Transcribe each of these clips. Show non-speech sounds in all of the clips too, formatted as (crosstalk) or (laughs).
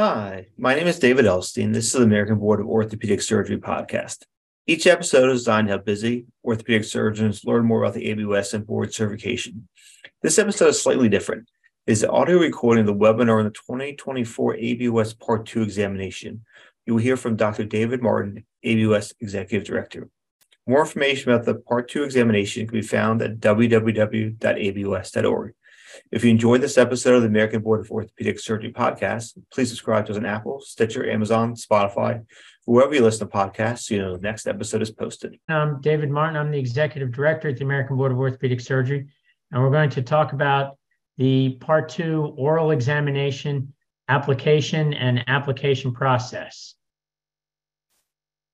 Hi, my name is David Elstein. This is the American Board of Orthopedic Surgery podcast. Each episode is designed to help busy orthopedic surgeons learn more about the ABOS and board certification. This episode is slightly different. It is the audio recording of the webinar on the 2024 ABOS Part 2 examination. You will hear from Dr. David Martin, ABOS Executive Director. More information about the Part 2 examination can be found at www.abos.org. If you enjoyed this episode of the American Board of Orthopedic Surgery podcast, please subscribe to us on Apple, Stitcher, Amazon, Spotify, wherever you listen to podcasts, so you know the next episode is posted. I'm David Martin. I'm the executive director at the American Board of Orthopedic Surgery, and we're going to talk about the part two oral examination application and application process.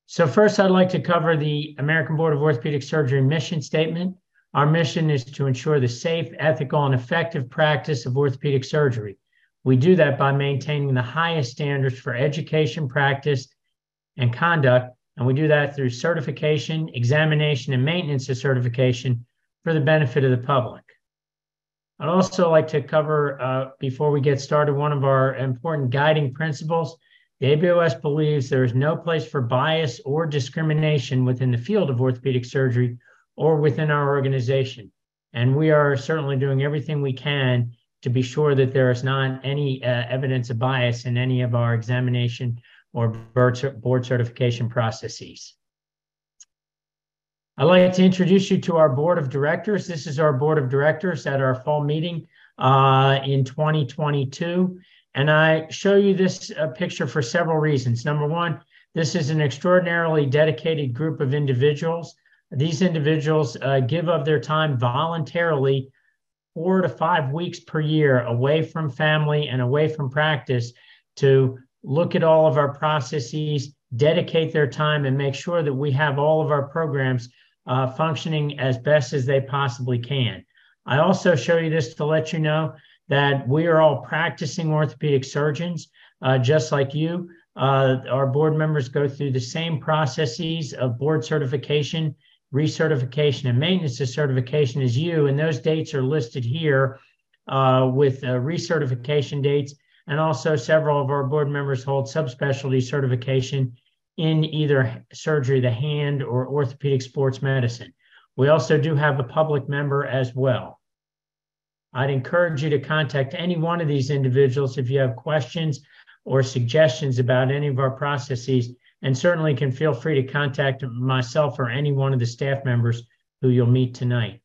So, first, I'd like to cover the American Board of Orthopedic Surgery mission statement. Our mission is to ensure the safe, ethical, and effective practice of orthopedic surgery. We do that by maintaining the highest standards for education, practice, and conduct, and we do that through certification, examination, and maintenance of certification for the benefit of the public. I'd also like to cover, uh, before we get started, one of our important guiding principles. The ABOS believes there is no place for bias or discrimination within the field of orthopedic surgery or within our organization. And we are certainly doing everything we can to be sure that there is not any uh, evidence of bias in any of our examination or board certification processes. I'd like to introduce you to our board of directors. This is our board of directors at our fall meeting uh, in 2022. And I show you this uh, picture for several reasons. Number one, this is an extraordinarily dedicated group of individuals these individuals uh, give of their time voluntarily four to five weeks per year away from family and away from practice to look at all of our processes, dedicate their time, and make sure that we have all of our programs uh, functioning as best as they possibly can. I also show you this to let you know that we are all practicing orthopedic surgeons, uh, just like you. Uh, our board members go through the same processes of board certification recertification and maintenance of certification is you, and those dates are listed here uh, with uh, recertification dates. And also, several of our board members hold subspecialty certification in either surgery, the hand, or orthopedic sports medicine. We also do have a public member as well. I'd encourage you to contact any one of these individuals if you have questions or suggestions about any of our processes and certainly can feel free to contact myself or any one of the staff members who you'll meet tonight.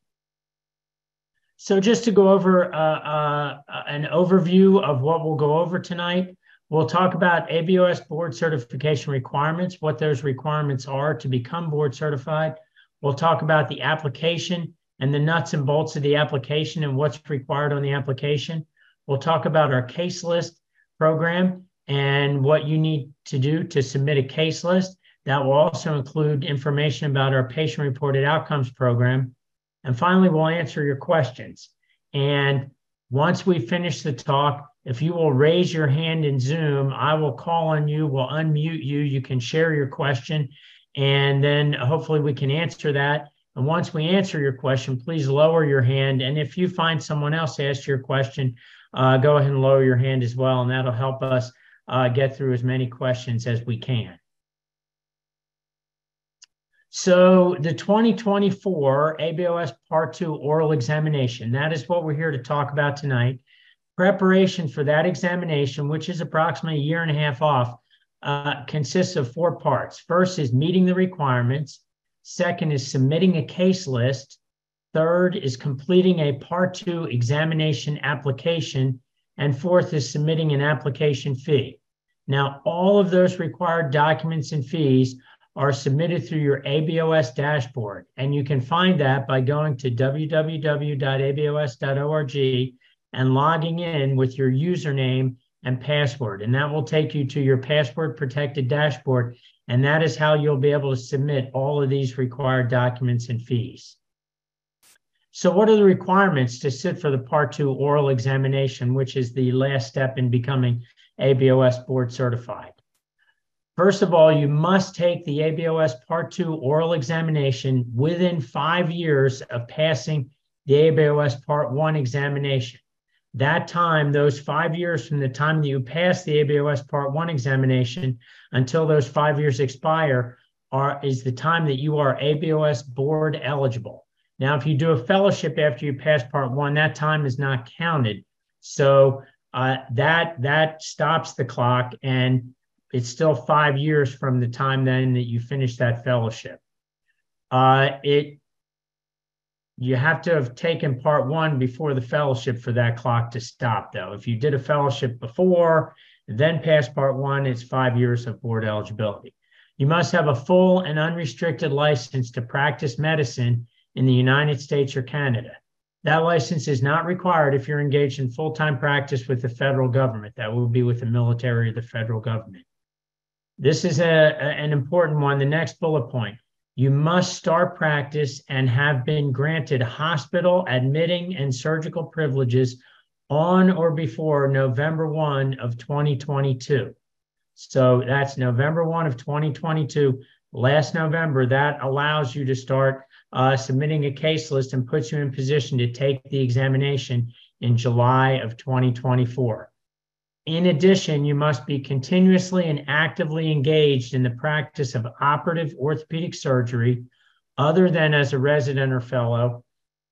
So just to go over uh, uh, an overview of what we'll go over tonight, we'll talk about ABOS board certification requirements, what those requirements are to become board certified. We'll talk about the application and the nuts and bolts of the application and what's required on the application. We'll talk about our case list program and what you need to do to submit a case list. That will also include information about our patient reported outcomes program. And finally, we'll answer your questions. And once we finish the talk, if you will raise your hand in Zoom, I will call on you, we'll unmute you. You can share your question, and then hopefully we can answer that. And once we answer your question, please lower your hand. And if you find someone else asked your question, uh, go ahead and lower your hand as well, and that'll help us uh, get through as many questions as we can. So the 2024 ABOS Part 2 oral examination, that is what we're here to talk about tonight. Preparation for that examination, which is approximately a year and a half off, uh, consists of four parts. First is meeting the requirements. Second is submitting a case list. Third is completing a Part 2 examination application. And fourth is submitting an application fee. Now, all of those required documents and fees are submitted through your ABOS dashboard. And you can find that by going to www.abos.org and logging in with your username and password. And that will take you to your password protected dashboard. And that is how you'll be able to submit all of these required documents and fees. So, what are the requirements to sit for the Part 2 oral examination, which is the last step in becoming ABOS board certified. First of all, you must take the ABOS Part 2 oral examination within five years of passing the ABOS Part 1 examination. that time, those five years from the time that you pass the ABOS Part 1 examination until those five years expire are is the time that you are ABOS board eligible. Now, if you do a fellowship after you pass Part 1, that time is not counted. So uh, that that stops the clock and it's still five years from the time then that you finish that fellowship. Uh, it you have to have taken part one before the fellowship for that clock to stop, though. If you did a fellowship before, then pass part one, it's five years of board eligibility. You must have a full and unrestricted license to practice medicine in the United States or Canada. That license is not required if you're engaged in full time practice with the federal government. That will be with the military or the federal government. This is a, an important one. The next bullet point you must start practice and have been granted hospital admitting and surgical privileges on or before November 1 of 2022. So that's November 1 of 2022. Last November, that allows you to start uh, submitting a case list and puts you in position to take the examination in July of 2024. In addition, you must be continuously and actively engaged in the practice of operative orthopedic surgery, other than as a resident or fellow,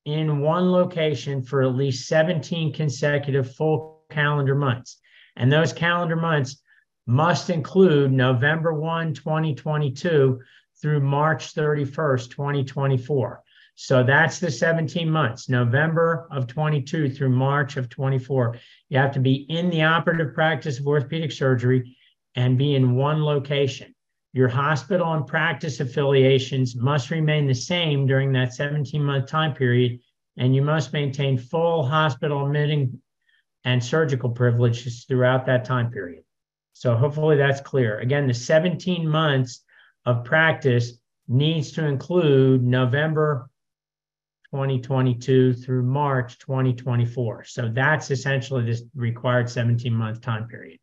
in one location for at least 17 consecutive full calendar months. And those calendar months must include November 1, 2022 through March 31st, 2024. So that's the 17 months, November of 22 through March of 24. You have to be in the operative practice of orthopedic surgery and be in one location. Your hospital and practice affiliations must remain the same during that 17 month time period, and you must maintain full hospital admitting and surgical privileges throughout that time period. So hopefully that's clear. Again, the 17 months of practice needs to include November 2022 through March 2024. So that's essentially this required 17 month time period.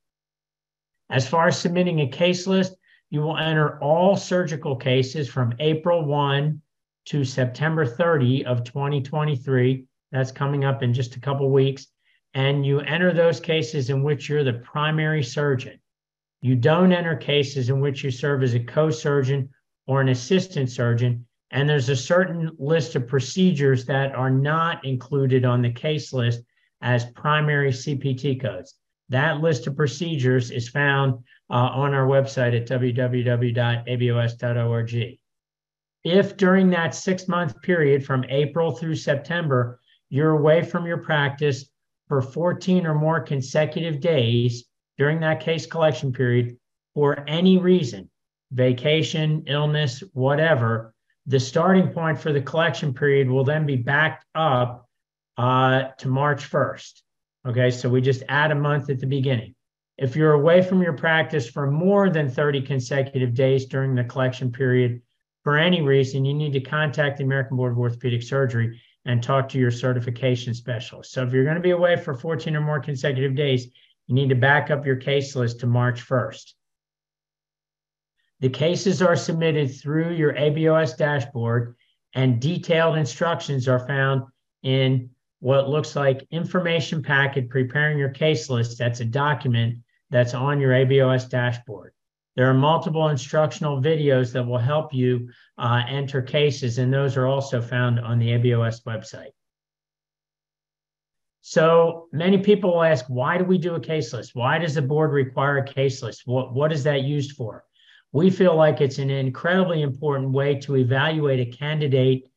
As far as submitting a case list, you will enter all surgical cases from April 1 to September 30 of 2023. That's coming up in just a couple weeks. And you enter those cases in which you're the primary surgeon. You don't enter cases in which you serve as a co surgeon or an assistant surgeon and there's a certain list of procedures that are not included on the case list as primary CPT codes. That list of procedures is found uh, on our website at www.abos.org. If during that six month period from April through September, you're away from your practice for 14 or more consecutive days during that case collection period for any reason, vacation, illness, whatever, the starting point for the collection period will then be backed up uh, to March 1st. Okay, so we just add a month at the beginning. If you're away from your practice for more than 30 consecutive days during the collection period, for any reason, you need to contact the American Board of Orthopedic Surgery and talk to your certification specialist. So if you're going to be away for 14 or more consecutive days, you need to back up your case list to March 1st. The cases are submitted through your ABOS dashboard, and detailed instructions are found in what looks like information packet preparing your case list. That's a document that's on your ABOS dashboard. There are multiple instructional videos that will help you uh, enter cases, and those are also found on the ABOS website. So many people ask, why do we do a case list? Why does the board require a case list? What, what is that used for? we feel like it's an incredibly important way to evaluate a candidate's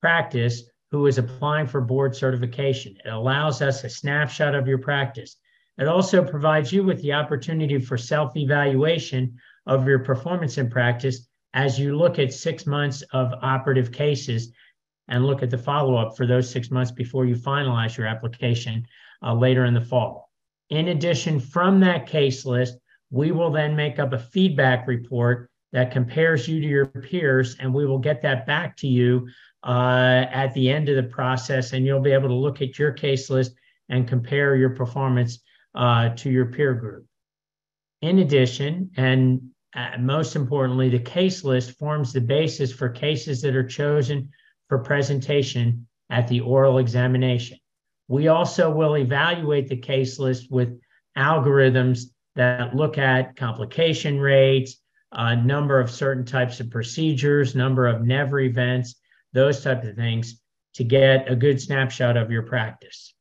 practice who is applying for board certification. It allows us a snapshot of your practice. It also provides you with the opportunity for self evaluation of your performance in practice as you look at six months of operative cases and look at the follow up for those six months before you finalize your application uh, later in the fall. In addition, from that case list, we will then make up a feedback report that compares you to your peers, and we will get that back to you uh, at the end of the process, and you'll be able to look at your case list and compare your performance uh, to your peer group. In addition, and uh, most importantly, the case list forms the basis for cases that are chosen for presentation at the oral examination. We also will evaluate the case list with algorithms that look at complication rates, uh, number of certain types of procedures, number of never events, those types of things to get a good snapshot of your practice.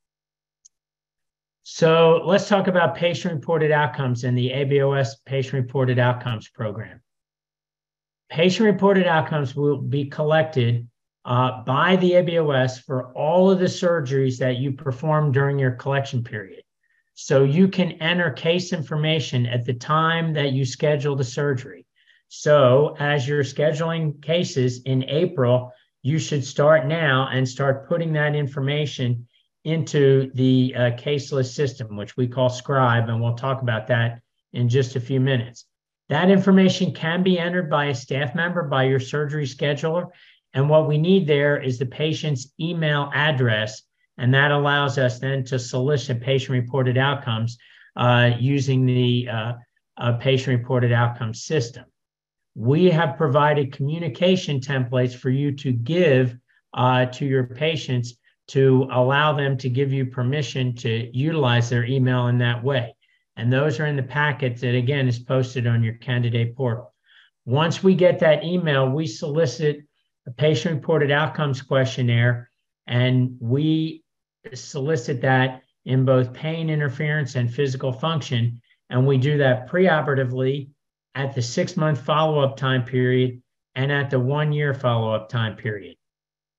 So let's talk about patient reported outcomes in the ABOS patient reported outcomes program. Patient reported outcomes will be collected uh, by the ABOS for all of the surgeries that you perform during your collection period. So you can enter case information at the time that you schedule the surgery. So as you're scheduling cases in April, you should start now and start putting that information into the uh, case list system, which we call Scribe, and we'll talk about that in just a few minutes. That information can be entered by a staff member, by your surgery scheduler. And what we need there is the patient's email address. And that allows us then to solicit patient reported outcomes uh, using the uh, uh patient reported outcomes system we have provided communication templates for you to give uh, to your patients to allow them to give you permission to utilize their email in that way. And those are in the packet that, again, is posted on your candidate portal. Once we get that email, we solicit a patient reported outcomes questionnaire and we solicit that in both pain interference and physical function. And we do that preoperatively at the six month follow up time period and at the one year follow up time period.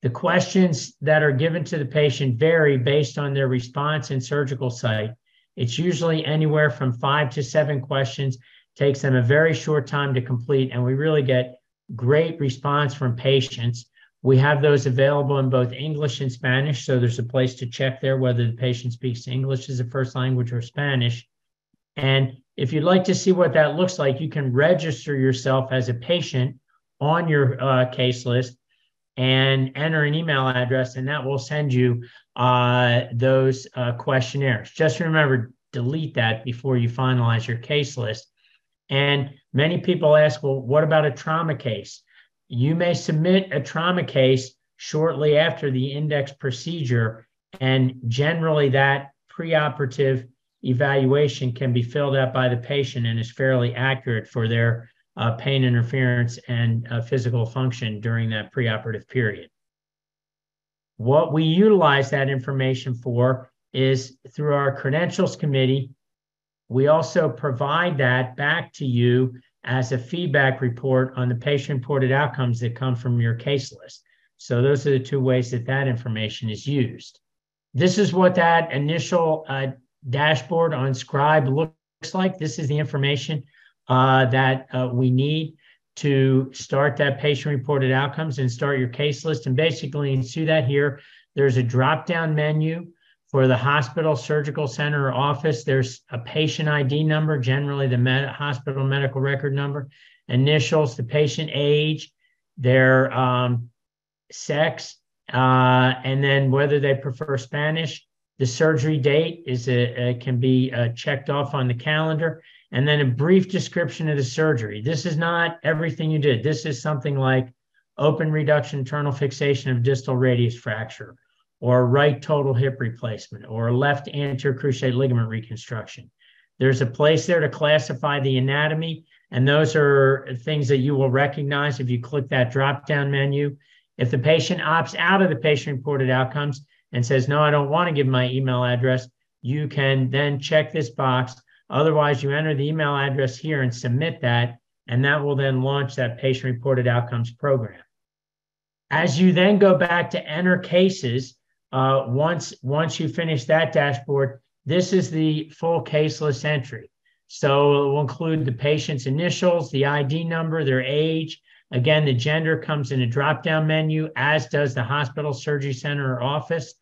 The questions that are given to the patient vary based on their response and surgical site. It's usually anywhere from five to seven questions, takes them a very short time to complete, and we really get great response from patients. We have those available in both English and Spanish, so there's a place to check there whether the patient speaks English as a first language or Spanish. And if you'd like to see what that looks like, you can register yourself as a patient on your uh, case list and enter an email address, and that will send you uh, those uh, questionnaires. Just remember, delete that before you finalize your case list. And many people ask, well, what about a trauma case? You may submit a trauma case shortly after the index procedure, and generally that preoperative evaluation can be filled out by the patient and is fairly accurate for their uh, pain interference and uh, physical function during that preoperative period. What we utilize that information for is through our credentials committee. We also provide that back to you as a feedback report on the patient reported outcomes that come from your case list. So, those are the two ways that that information is used. This is what that initial uh, dashboard on Scribe looks like. This is the information uh, that uh, we need to start that patient reported outcomes and start your case list. And basically, you see that here. There's a drop down menu for the hospital, surgical center, or office. There's a patient ID number, generally the med- hospital medical record number, initials, the patient age, their um, sex, uh, and then whether they prefer Spanish the surgery date is a, a can be uh, checked off on the calendar, and then a brief description of the surgery. This is not everything you did. This is something like open reduction internal fixation of distal radius fracture, or right total hip replacement, or a left anterior cruciate ligament reconstruction. There's a place there to classify the anatomy, and those are things that you will recognize if you click that drop down menu. If the patient opts out of the patient reported outcomes, and says, no, I don't want to give my email address, you can then check this box. Otherwise, you enter the email address here and submit that, and that will then launch that patient reported outcomes program. As you then go back to enter cases, uh, once, once you finish that dashboard, this is the full case list entry. So it will include the patient's initials, the ID number, their age. Again, the gender comes in a drop down menu, as does the hospital, surgery center, or office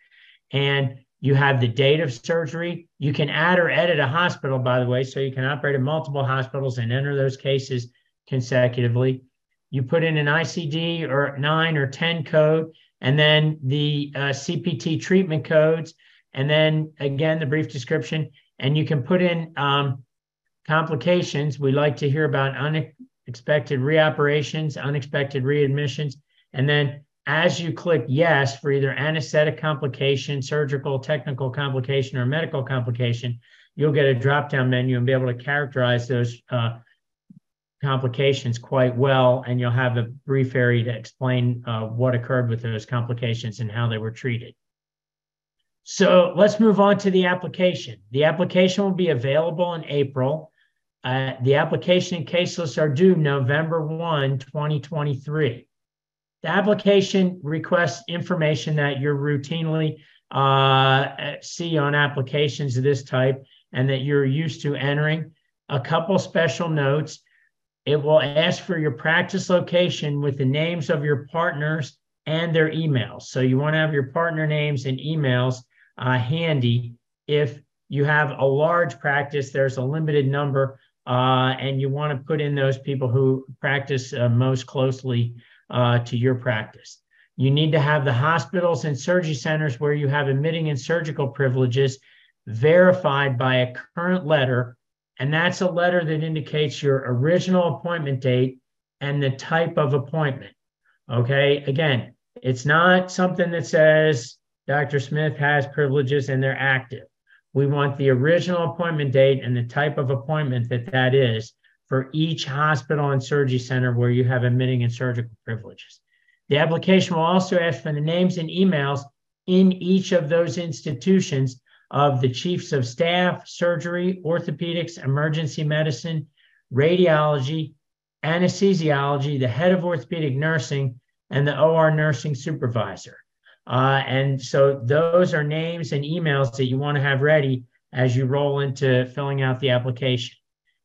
and you have the date of surgery. You can add or edit a hospital, by the way, so you can operate in multiple hospitals and enter those cases consecutively. You put in an ICD or nine or 10 code, and then the uh, CPT treatment codes, and then again, the brief description. And you can put in um, complications. We like to hear about unexpected reoperations, unexpected readmissions, and then As you click yes for either anesthetic complication, surgical, technical complication, or medical complication, you'll get a drop down menu and be able to characterize those uh, complications quite well. And you'll have a brief area to explain uh, what occurred with those complications and how they were treated. So let's move on to the application. The application will be available in April. Uh, the application and case lists are due November 1, 2023. The application requests information that you're routinely uh, see on applications of this type and that you're used to entering. A couple special notes. It will ask for your practice location with the names of your partners and their emails. So you want to have your partner names and emails uh, handy. If you have a large practice, there's a limited number, uh, and you want to put in those people who practice uh, most closely uh, to your practice. You need to have the hospitals and surgery centers where you have admitting and surgical privileges verified by a current letter. And that's a letter that indicates your original appointment date and the type of appointment. Okay. Again, it's not something that says Dr. Smith has privileges and they're active. We want the original appointment date and the type of appointment that that is for each hospital and surgery center where you have admitting and surgical privileges. The application will also ask for the names and emails in each of those institutions of the chiefs of staff, surgery, orthopedics, emergency medicine, radiology, anesthesiology, the head of orthopedic nursing, and the OR nursing supervisor. Uh, and so those are names and emails that you want to have ready as you roll into filling out the application.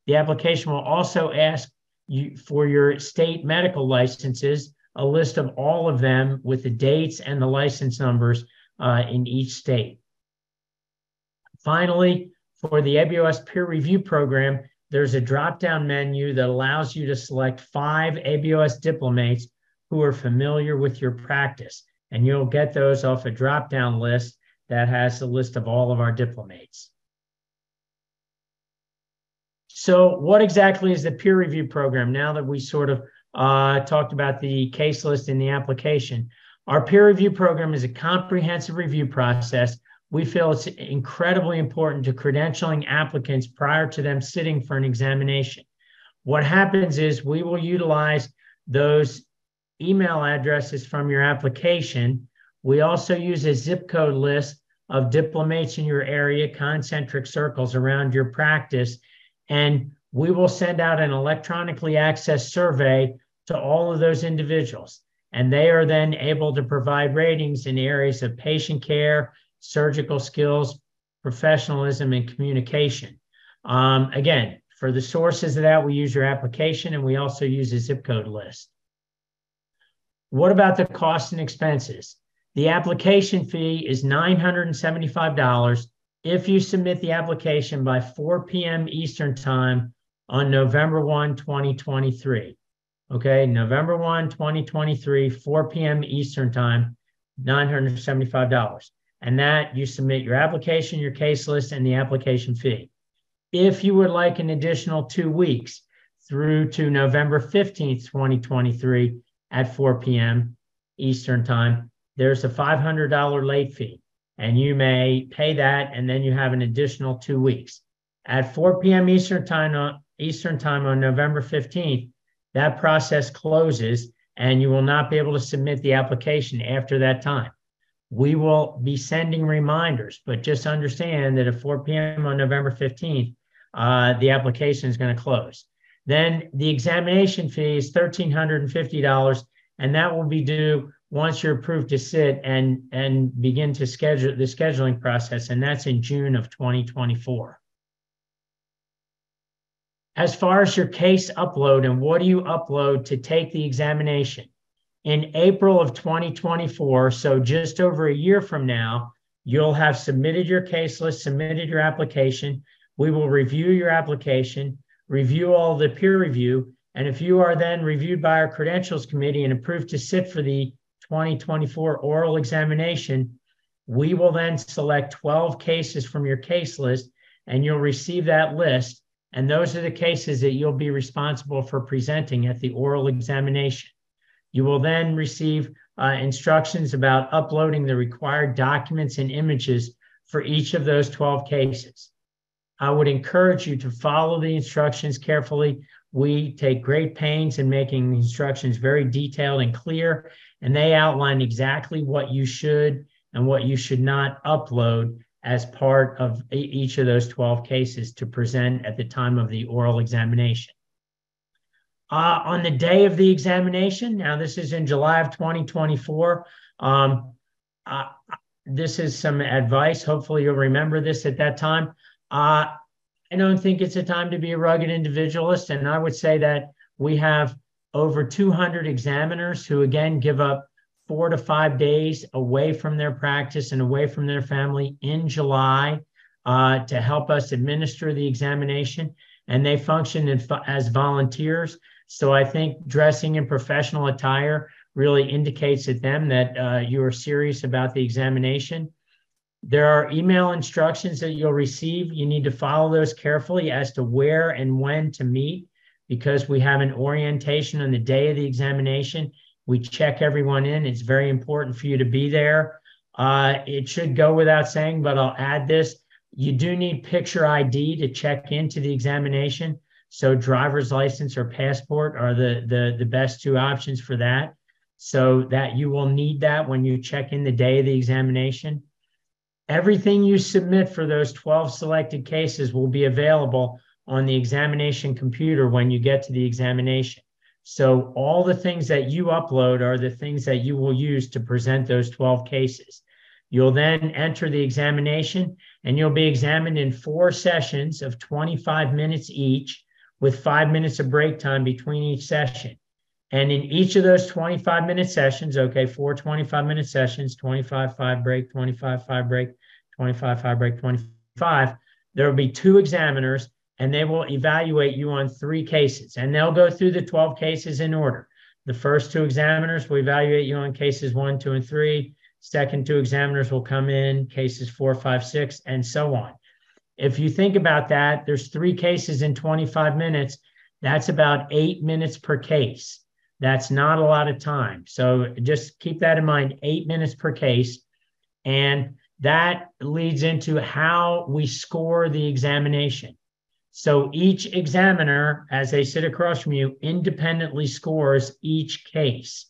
The application will also ask you for your state medical licenses, a list of all of them with the dates and the license numbers uh, in each state. Finally, for the ABOS peer review program, there's a drop down menu that allows you to select five ABOS diplomates who are familiar with your practice. And you'll get those off a drop down list that has a list of all of our diplomates. So, what exactly is the peer review program now that we sort of uh, talked about the case list in the application? Our peer review program is a comprehensive review process we feel it's incredibly important to credentialing applicants prior to them sitting for an examination. What happens is we will utilize those email addresses from your application. We also use a zip code list of diplomates in your area, concentric circles around your practice, and we will send out an electronically accessed survey to all of those individuals. And they are then able to provide ratings in areas of patient care, surgical skills, professionalism, and communication. Um, again, for the sources of that, we use your application and we also use a zip code list. What about the costs and expenses? The application fee is $975 if you submit the application by 4 p.m. Eastern Time on November 1, 2023. Okay, November 1, 2023, 4 p.m. Eastern Time, $975 and that you submit your application, your case list, and the application fee. If you would like an additional two weeks through to November 15th, 2023 at 4 p.m. Eastern Time, there's a $500 late fee, and you may pay that, and then you have an additional two weeks. At 4 p.m. Eastern Time on, Eastern Time on November 15th, that process closes, and you will not be able to submit the application after that time we will be sending reminders, but just understand that at 4 p.m. on November 15th, uh, the application is going to close. Then the examination fee is $1,350, and that will be due once you're approved to sit and, and begin to schedule the scheduling process, and that's in June of 2024. As far as your case upload and what do you upload to take the examination? In April of 2024, so just over a year from now, you'll have submitted your case list, submitted your application. We will review your application, review all the peer review, and if you are then reviewed by our credentials committee and approved to sit for the 2024 oral examination, we will then select 12 cases from your case list and you'll receive that list. And those are the cases that you'll be responsible for presenting at the oral examination. You will then receive uh, instructions about uploading the required documents and images for each of those 12 cases. I would encourage you to follow the instructions carefully. We take great pains in making the instructions very detailed and clear, and they outline exactly what you should and what you should not upload as part of each of those 12 cases to present at the time of the oral examination. Uh, on the day of the examination, now this is in July of 2024, um, uh, this is some advice. Hopefully, you'll remember this at that time. Uh, I don't think it's a time to be a rugged individualist. And I would say that we have over 200 examiners who, again, give up four to five days away from their practice and away from their family in July uh, to help us administer the examination. And they function in, as volunteers. So I think dressing in professional attire really indicates to them that uh, you are serious about the examination. There are email instructions that you'll receive. You need to follow those carefully as to where and when to meet because we have an orientation on the day of the examination. We check everyone in. It's very important for you to be there. Uh, it should go without saying, but I'll add this. You do need picture ID to check into the examination. So driver's license or passport are the, the, the best two options for that so that you will need that when you check in the day of the examination. Everything you submit for those 12 selected cases will be available on the examination computer when you get to the examination. So all the things that you upload are the things that you will use to present those 12 cases. You'll then enter the examination and you'll be examined in four sessions of 25 minutes each with five minutes of break time between each session. And in each of those 25 minute sessions, okay, four 25 minute sessions, 25, five break, 25, five break, 25, five break, 25, there will be two examiners and they will evaluate you on three cases and they'll go through the 12 cases in order. The first two examiners will evaluate you on cases one, two, and three. Second two examiners will come in, cases four, five, six, and so on. If you think about that, there's three cases in 25 minutes. That's about eight minutes per case. That's not a lot of time. So just keep that in mind eight minutes per case. And that leads into how we score the examination. So each examiner, as they sit across from you, independently scores each case.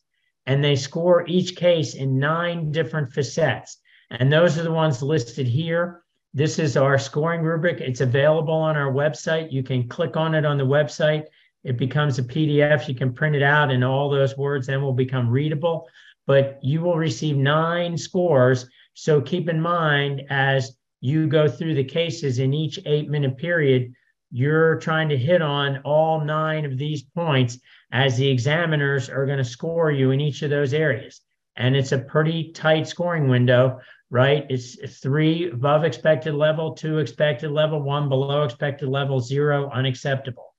And they score each case in nine different facets. And those are the ones listed here. This is our scoring rubric. It's available on our website. You can click on it on the website it becomes a PDF. You can print it out, and all those words then will become readable. But you will receive nine scores. So keep in mind as you go through the cases in each eight minute period, you're trying to hit on all nine of these points as the examiners are going to score you in each of those areas. And it's a pretty tight scoring window, right? It's three above expected level, two expected level, one below expected level, zero unacceptable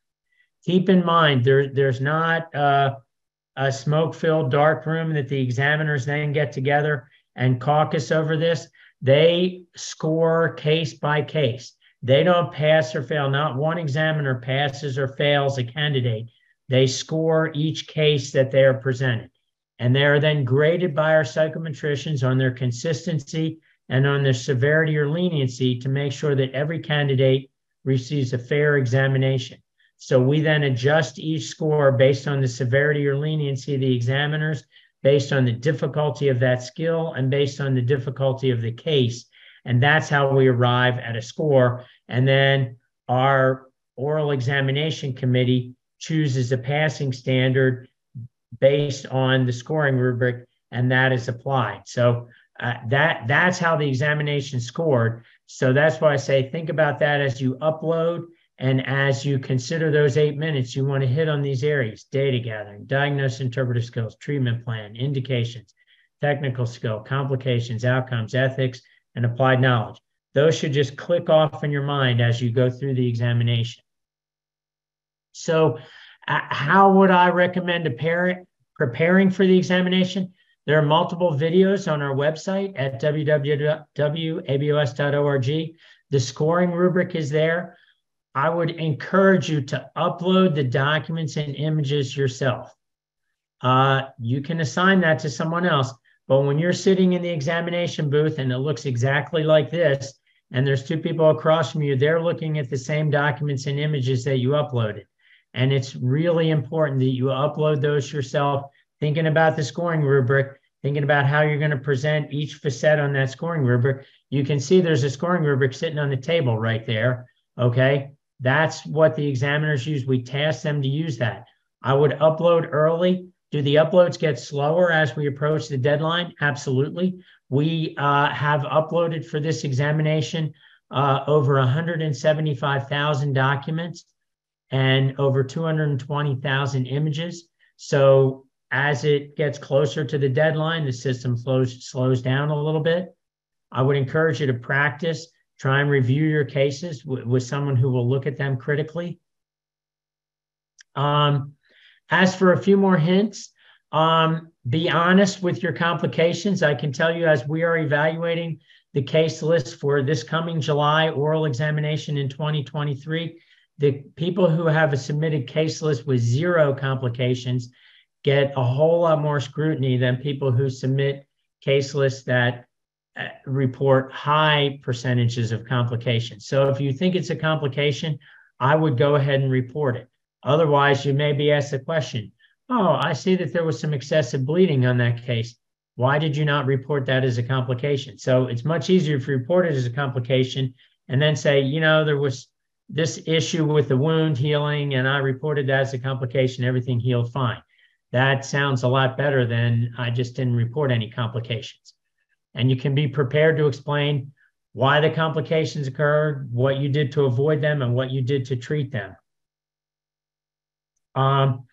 keep in mind there, there's not uh, a smoke filled dark room that the examiners then get together and caucus over this. They score case by case. They don't pass or fail. Not one examiner passes or fails a candidate. They score each case that they are presented. And they are then graded by our psychometricians on their consistency and on their severity or leniency to make sure that every candidate receives a fair examination. So we then adjust each score based on the severity or leniency of the examiners, based on the difficulty of that skill, and based on the difficulty of the case. And that's how we arrive at a score. And then our oral examination committee chooses a passing standard based on the scoring rubric, and that is applied. So uh, that that's how the examination scored. So that's why I say think about that as you upload and as you consider those eight minutes, you want to hit on these areas data gathering, diagnosis, interpretive skills, treatment plan, indications, technical skill, complications, outcomes, ethics, and applied knowledge. Those should just click off in your mind as you go through the examination. So, how would I recommend a parent preparing for the examination? There are multiple videos on our website at www.abos.org. The scoring rubric is there. I would encourage you to upload the documents and images yourself. uh, you can assign that to someone else. But when you're sitting in the examination booth and it looks exactly like this, and there's two people across from you, they're looking at the same documents and images that you uploaded. And it's really important that you upload those yourself, thinking about the scoring rubric, thinking about how you're going to present each facet on that scoring rubric. You can see there's a scoring rubric sitting on the table right there. Okay. That's what the examiners use. We task them to use that. I would upload early. Do the uploads get slower as we approach the deadline? Absolutely. We uh, have uploaded for this examination uh, over 175,000 documents and over 220,000 images. So as it gets closer to the deadline, the system slows, slows down a little bit. I would encourage you to practice, try and review your cases w- with someone who will look at them critically. Um, as for a few more hints, um, be honest with your complications. I can tell you as we are evaluating the case list for this coming July oral examination in 2023, the people who have a submitted case list with zero complications get a whole lot more scrutiny than people who submit case lists that uh, report high percentages of complications. So if you think it's a complication, I would go ahead and report it. Otherwise, you may be asked the question, oh, I see that there was some excessive bleeding on that case. Why did you not report that as a complication? So it's much easier if you report it as a complication and then say, you know, there was this issue with the wound healing and I reported that as a complication, everything healed fine. That sounds a lot better than I just didn't report any complications. And you can be prepared to explain why the complications occurred, what you did to avoid them, and what you did to treat them. Um,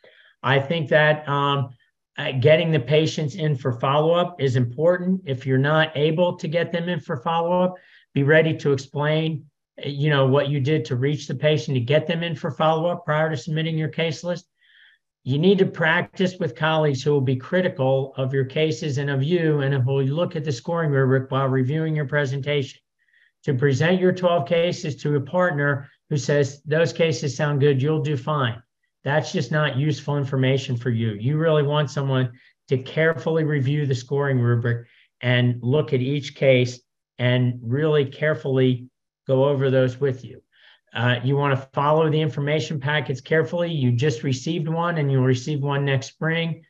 I think that um, uh, getting the patients in for follow up is important. If you're not able to get them in for follow up, be ready to explain, you know, what you did to reach the patient to get them in for follow up prior to submitting your case list. You need to practice with colleagues who will be critical of your cases and of you and who will look at the scoring rubric while reviewing your presentation. To present your 12 cases to a partner who says, those cases sound good, you'll do fine that's just not useful information for you. You really want someone to carefully review the scoring rubric and look at each case and really carefully go over those with you. Uh, you want to follow the information packets carefully. You just received one and you'll receive one next spring.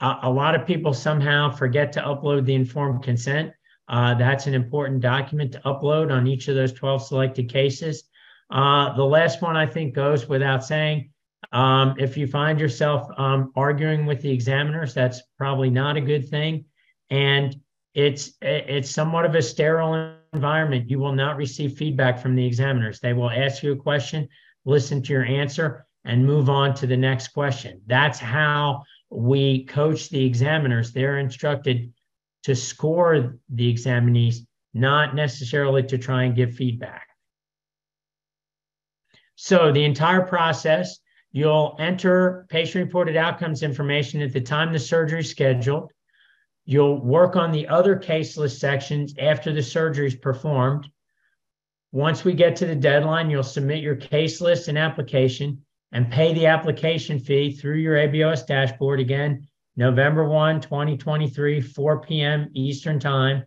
Uh, a lot of people somehow forget to upload the informed consent. Uh, that's an important document to upload on each of those 12 selected cases. Uh, the last one I think goes without saying um, if you find yourself um, arguing with the examiners, that's probably not a good thing. And it's it's somewhat of a sterile environment. You will not receive feedback from the examiners. They will ask you a question, listen to your answer, and move on to the next question. That's how we coach the examiners. They're instructed to score the examinees, not necessarily to try and give feedback. So the entire process You'll enter patient reported outcomes information at the time the surgery is scheduled. You'll work on the other case list sections after the surgery is performed. Once we get to the deadline, you'll submit your case list and application and pay the application fee through your ABOS dashboard again, November 1, 2023, 4 p.m. Eastern Time.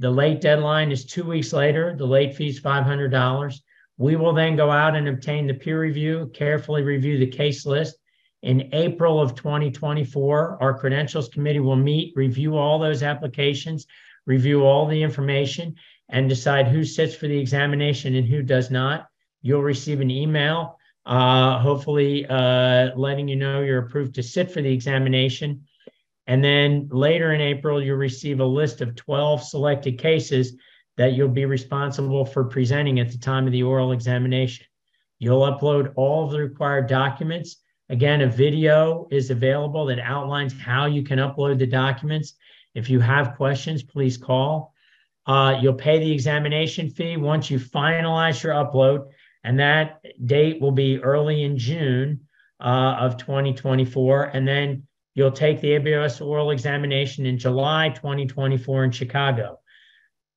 The late deadline is two weeks later. The late fee is $500. We will then go out and obtain the peer review, carefully review the case list. In April of 2024, our credentials committee will meet, review all those applications, review all the information, and decide who sits for the examination and who does not. You'll receive an email, uh, hopefully uh, letting you know you're approved to sit for the examination. And then later in April, you'll receive a list of 12 selected cases that you'll be responsible for presenting at the time of the oral examination. You'll upload all of the required documents. Again, a video is available that outlines how you can upload the documents. If you have questions, please call. Uh, you'll pay the examination fee once you finalize your upload, and that date will be early in June uh, of 2024. And then you'll take the ABOS oral examination in July 2024 in Chicago.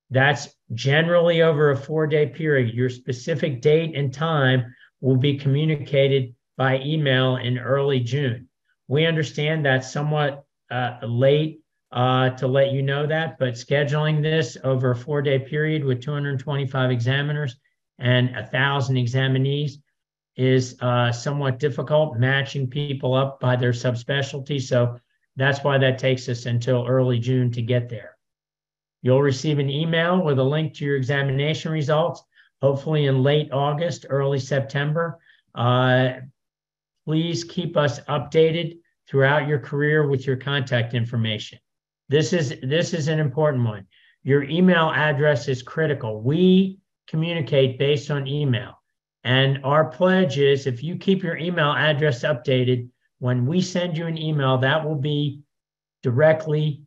That's generally over a four day period. Your specific date and time will be communicated by email in early June. We understand that's somewhat uh, late uh, to let you know that, but scheduling this over a four day period with 225 examiners and a thousand examinees is uh, somewhat difficult, matching people up by their subspecialty. So that's why that takes us until early June to get there. You'll receive an email with a link to your examination results, hopefully in late August, early September. Uh, please keep us updated throughout your career with your contact information. This is this is an important one. Your email address is critical. We communicate based on email. And our pledge is if you keep your email address updated, when we send you an email, that will be directly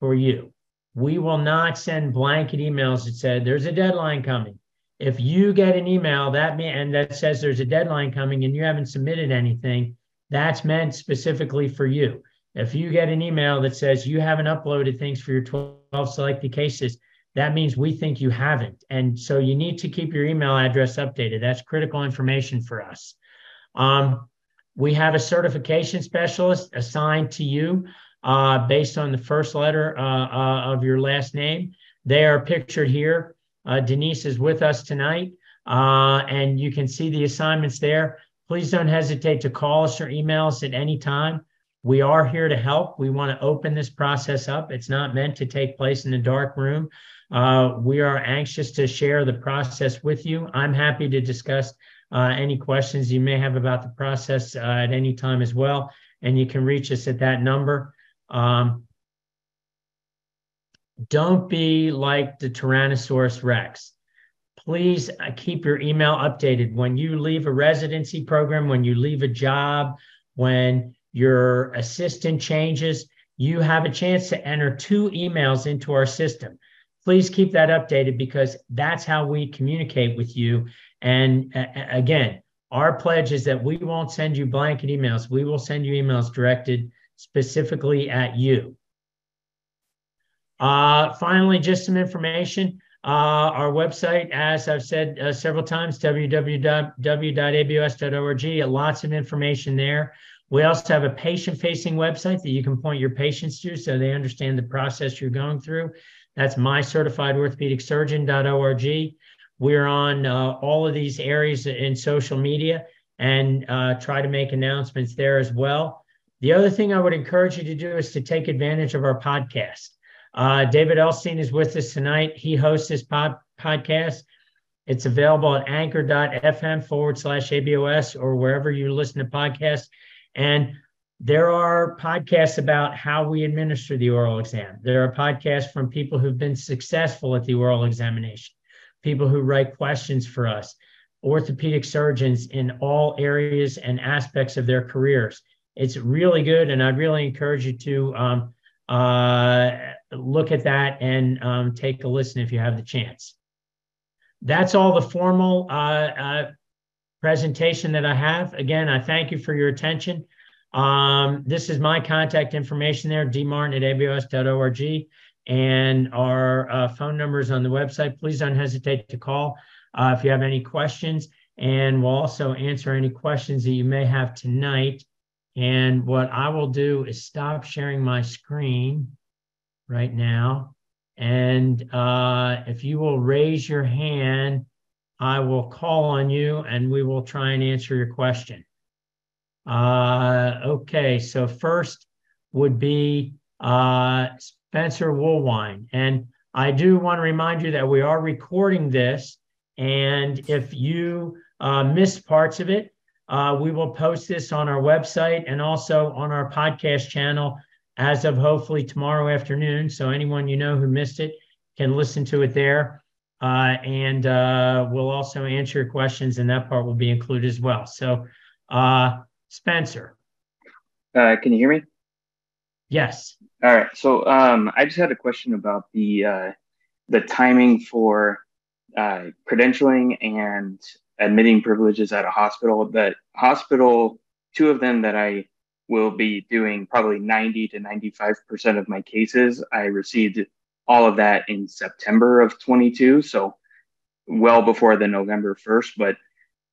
for you. We will not send blanket emails that said there's a deadline coming. If you get an email that may, and that says there's a deadline coming and you haven't submitted anything, that's meant specifically for you. If you get an email that says you haven't uploaded things for your 12 selected cases, that means we think you haven't. And so you need to keep your email address updated. That's critical information for us. Um, we have a certification specialist assigned to you uh, based on the first letter uh, uh, of your last name. They are pictured here. Uh, Denise is with us tonight, uh, and you can see the assignments there. Please don't hesitate to call us or email us at any time. We are here to help. We want to open this process up. It's not meant to take place in a dark room. Uh, we are anxious to share the process with you. I'm happy to discuss uh, any questions you may have about the process uh, at any time as well. And you can reach us at that number. Um, don't be like the Tyrannosaurus Rex. Please uh, keep your email updated. When you leave a residency program, when you leave a job, when your assistant changes, you have a chance to enter two emails into our system please keep that updated because that's how we communicate with you. And uh, again, our pledge is that we won't send you blanket emails. We will send you emails directed specifically at you. Uh, finally, just some information. Uh, our website, as I've said uh, several times, www.abos.org, lots of information there. We also have a patient facing website that you can point your patients to so they understand the process you're going through. That's mycertifiedorthopedicsurgeon.org. We're on uh, all of these areas in social media and uh, try to make announcements there as well. The other thing I would encourage you to do is to take advantage of our podcast. Uh, David Elstein is with us tonight. He hosts this pod- podcast. It's available at anchor.fm forward slash ABOS or wherever you listen to podcasts. And there are podcasts about how we administer the oral exam. There are podcasts from people who've been successful at the oral examination, people who write questions for us, orthopedic surgeons in all areas and aspects of their careers. It's really good, and I'd really encourage you to um, uh, look at that and um, take a listen if you have the chance. That's all the formal uh, uh, presentation that I have. Again, I thank you for your attention. Um, this is my contact information there, dmartin at abos.org. And our uh, phone numbers on the website. Please don't hesitate to call uh, if you have any questions. And we'll also answer any questions that you may have tonight. And what I will do is stop sharing my screen right now. And uh, if you will raise your hand, I will call on you and we will try and answer your question. Uh, okay, so first would be uh, Spencer Woolwine. And I do want to remind you that we are recording this. And if you uh, missed parts of it, uh, we will post this on our website and also on our podcast channel as of hopefully tomorrow afternoon. So anyone you know who missed it can listen to it there. Uh, and uh, we'll also answer your questions, and that part will be included as well. So, uh, Spencer. Uh, can you hear me? Yes. All right. So um, I just had a question about the uh, the timing for uh, credentialing and admitting privileges at a hospital. That hospital, two of them that I will be doing probably 90 to 95 percent of my cases. I received all of that in September of 22, so well before the November 1st. But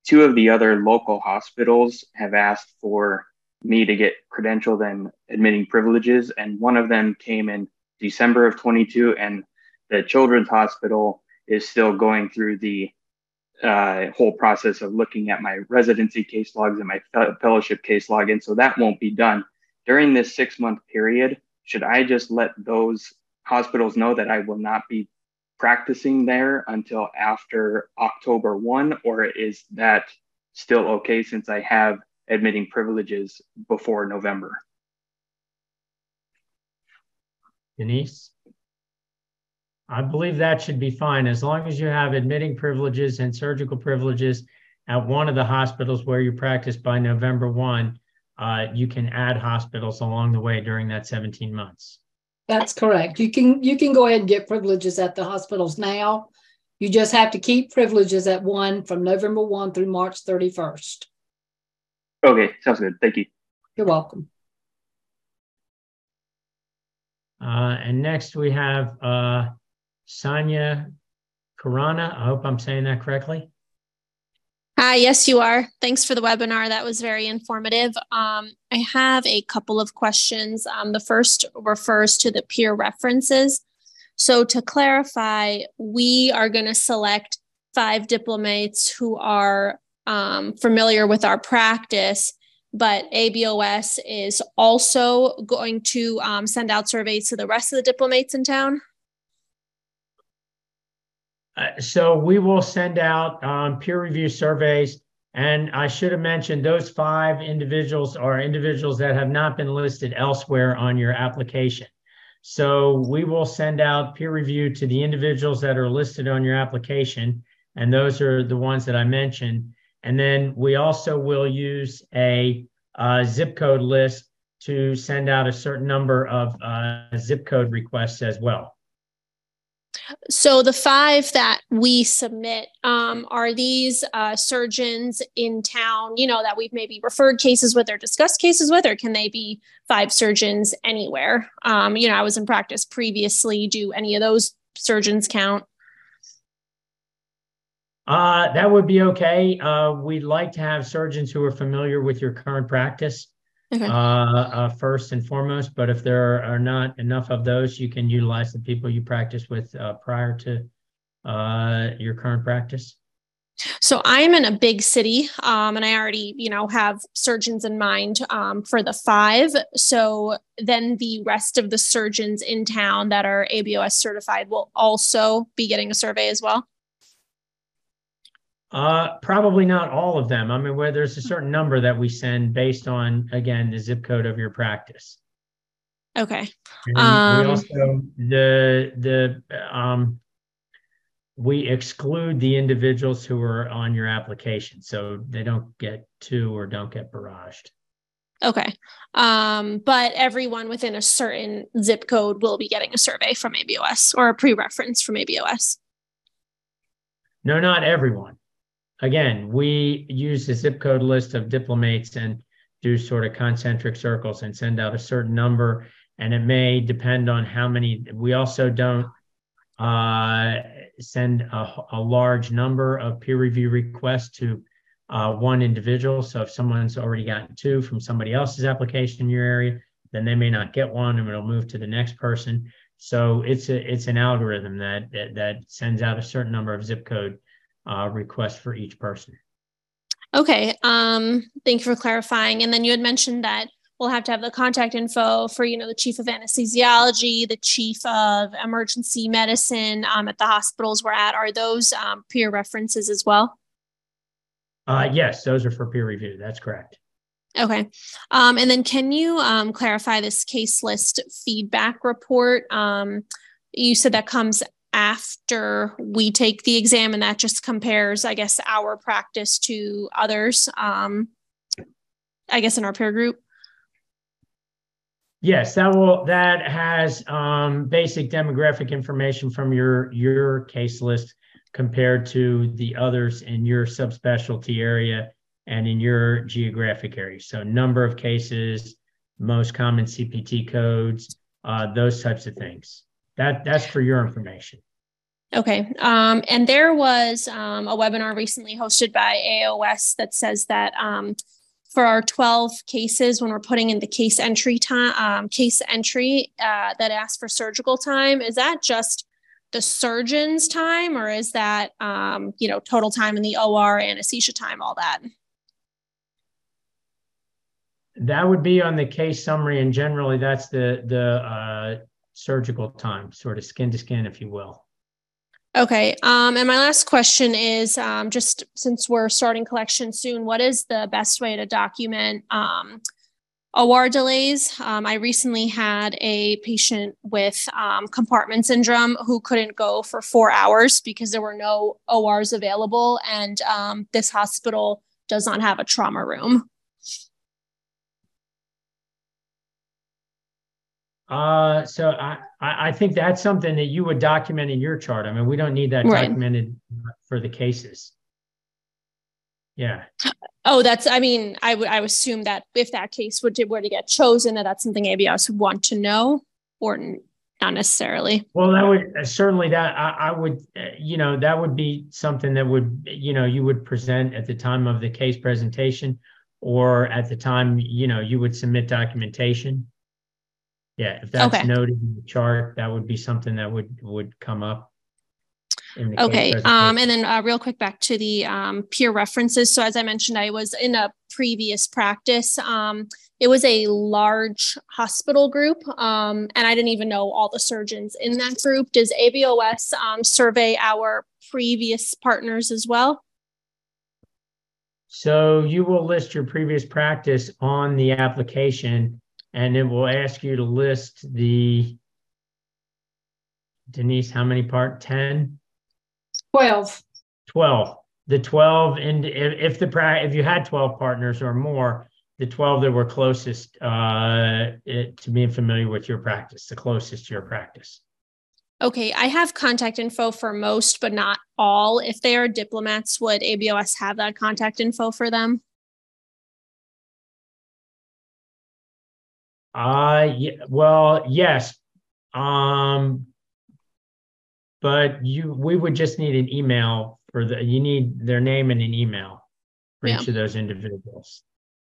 two of the other local hospitals have asked for me to get credentialed and admitting privileges. And one of them came in December of 22, and the Children's Hospital is still going through the uh, whole process of looking at my residency case logs and my fellowship case log. And so that won't be done during this six month period. Should I just let those hospitals know that I will not be practicing there until after October 1, or is that still okay since I have admitting privileges before November? Denise? I believe that should be fine as long as you have admitting privileges and surgical privileges at one of the hospitals where you practice by November 1. Uh, you can add hospitals along the way during that 17 months. That's correct. You can you can go ahead and get privileges at the hospitals now. You just have to keep privileges at one from November 1 through March 31st. Okay, sounds good. Thank you. You're welcome. Uh, and next we have uh, Sonia Karana. I hope I'm saying that correctly. Hi, yes, you are. Thanks for the webinar. That was very informative. Um, I have a couple of questions. Um, the first refers to the peer references. So, to clarify, we are going to select five diplomates who are um, familiar with our practice, but ABOS is also going to um, send out surveys to the rest of the diplomates in town. Uh, so we will send out um, peer review surveys. And I should have mentioned those five individuals are individuals that have not been listed elsewhere on your application. So we will send out peer review to the individuals that are listed on your application. And those are the ones that I mentioned. And then we also will use a uh, zip code list to send out a certain number of uh, zip code requests as well. So the five that we submit um, are these uh, surgeons in town, you know, that we've maybe referred cases with or discussed cases with, or can they be five surgeons anywhere? Um, you know, I was in practice previously. Do any of those surgeons count? Uh, that would be okay. Uh, we'd like to have surgeons who are familiar with your current practice okay. uh, uh, first and foremost. But if there are not enough of those, you can utilize the people you practice with uh, prior to uh, your current practice. So I'm in a big city, um, and I already, you know, have surgeons in mind um, for the five. So then the rest of the surgeons in town that are ABOS certified will also be getting a survey as well. Uh, probably not all of them. I mean, where there's a certain number that we send based on, again, the zip code of your practice. Okay. Um, we also the the um, we exclude the individuals who are on your application, so they don't get two or don't get barraged. Okay. Um, but everyone within a certain zip code will be getting a survey from ABOS or a pre-reference from ABOS. No, not everyone again, we use the zip code list of diplomates and do sort of concentric circles and send out a certain number. And it may depend on how many. We also don't uh, send a, a, large number of peer review requests to uh, one individual. So if someone's already gotten two from somebody else's application in your area, then they may not get one, and it'll move to the next person. So it's a it's an algorithm that that, that sends out a certain number of zip code uh, request for each person. Okay. Um, thank you for clarifying. And then you had mentioned that we'll have to have the contact info for, you know, the chief of anesthesiology, the chief of emergency medicine um, at the hospitals we're at. Are those um, peer references as well? Uh, yes, those are for peer review. That's correct. Okay. Um, and then can you um, clarify this case list feedback report? Um, you said that comes after we take the exam and that just compares i guess our practice to others um i guess in our peer group. Yes that will that has um basic demographic information from your your case list compared to the others in your subspecialty area and in your geographic area. So number of cases most common cpt codes uh, those types of things that that's for your information Okay. Um, and there was um, a webinar recently hosted by AOS that says that um, for our 12 cases when we're putting in the case entry time um, case entry uh, that asks for surgical time is that just the surgeon's time or is that um, you know total time in the or anesthesia time all that that would be on the case summary and generally that's the the uh, surgical time sort of skin to skin if you will Okay. Um, and my last question is um, just since we're starting collection soon, what is the best way to document um, OR delays? Um, I recently had a patient with um, compartment syndrome who couldn't go for four hours because there were no ORs available, and um, this hospital does not have a trauma room. Uh, so I, I think that's something that you would document in your chart. I mean, we don't need that Right. documented for the cases. Yeah, Oh, that's. I mean, I would. I would assume that if that case would were to get chosen, that that's something ABS would want to know, or not necessarily. well, that would uh, certainly that I, I would, uh, you know, that would be something that would, you know, you would present at the time of the case presentation, or at the time, you know, you would submit documentation. Yeah, if that's Okay. noted in the chart, that would be something that would would come up. in the case Okay. Um, and then uh, real quick back to the um, peer references. So as I mentioned, I was in a previous practice. Um, it was a large hospital group, um, and I didn't even know all the surgeons in that group. Does ABOS um, survey our previous partners as well? So you will list your previous practice on the application and it will ask you to list the Denise, how many part? 10, 12. 12. The 12 and if, if the pra- if you had 12 partners or more, the 12 that were closest uh, it, to being familiar with your practice, the closest to your practice. Okay, I have contact info for most, but not all. If they are diplomats, would ABOS have that contact info for them? Uh yeah, well, yes. Um but you we would just need an email for the you need their name and an email for Yeah. each of those individuals.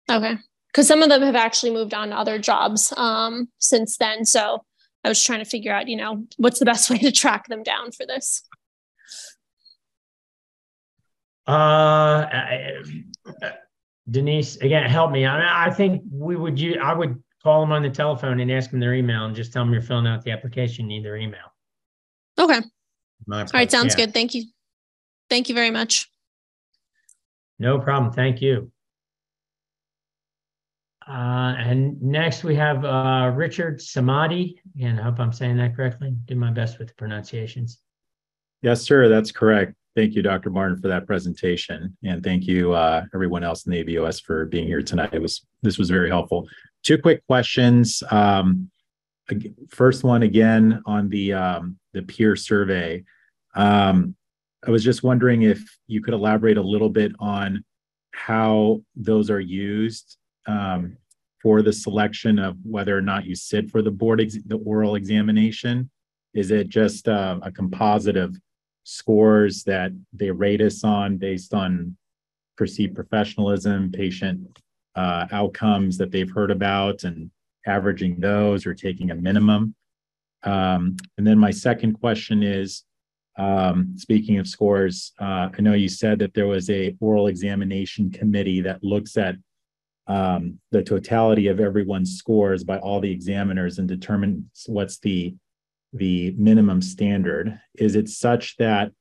Okay. Because some of them have actually moved on to other jobs um, since then. So I was trying to figure out, you know, what's the best (laughs) way to track them down for this. Uh I- Denise, again, help me. I mean, I think we would you I would call them on the telephone and ask them their email and just tell them you're filling out the application, you need their email. Okay. My All right. Sounds yeah. good. Thank you. Thank you very much. No problem. Thank you. Uh, and next we have uh, Richard Samadi. Again, I hope I'm saying that correctly. Do my best with the pronunciations. Yes, sir. That's correct. Thank you, Dr. Martin, for that presentation. And thank you, uh, everyone else in the ABOS for being here tonight. It was, this was very helpful. Two quick questions. Um, first one again on the, um, the peer survey. Um, I was just wondering if you could elaborate a little bit on how those are used um, for the selection of whether or not you sit for the board, ex- the oral examination. Is it just uh, a composite of scores that they rate us on based on perceived professionalism, patient uh, outcomes that they've heard about, and averaging those or taking a minimum? Um, and then my second question is, um, speaking of scores, uh, I know you said that there was a oral examination committee that looks at um, the totality of everyone's scores by all the examiners and determines what's the the minimum standard. Is it such that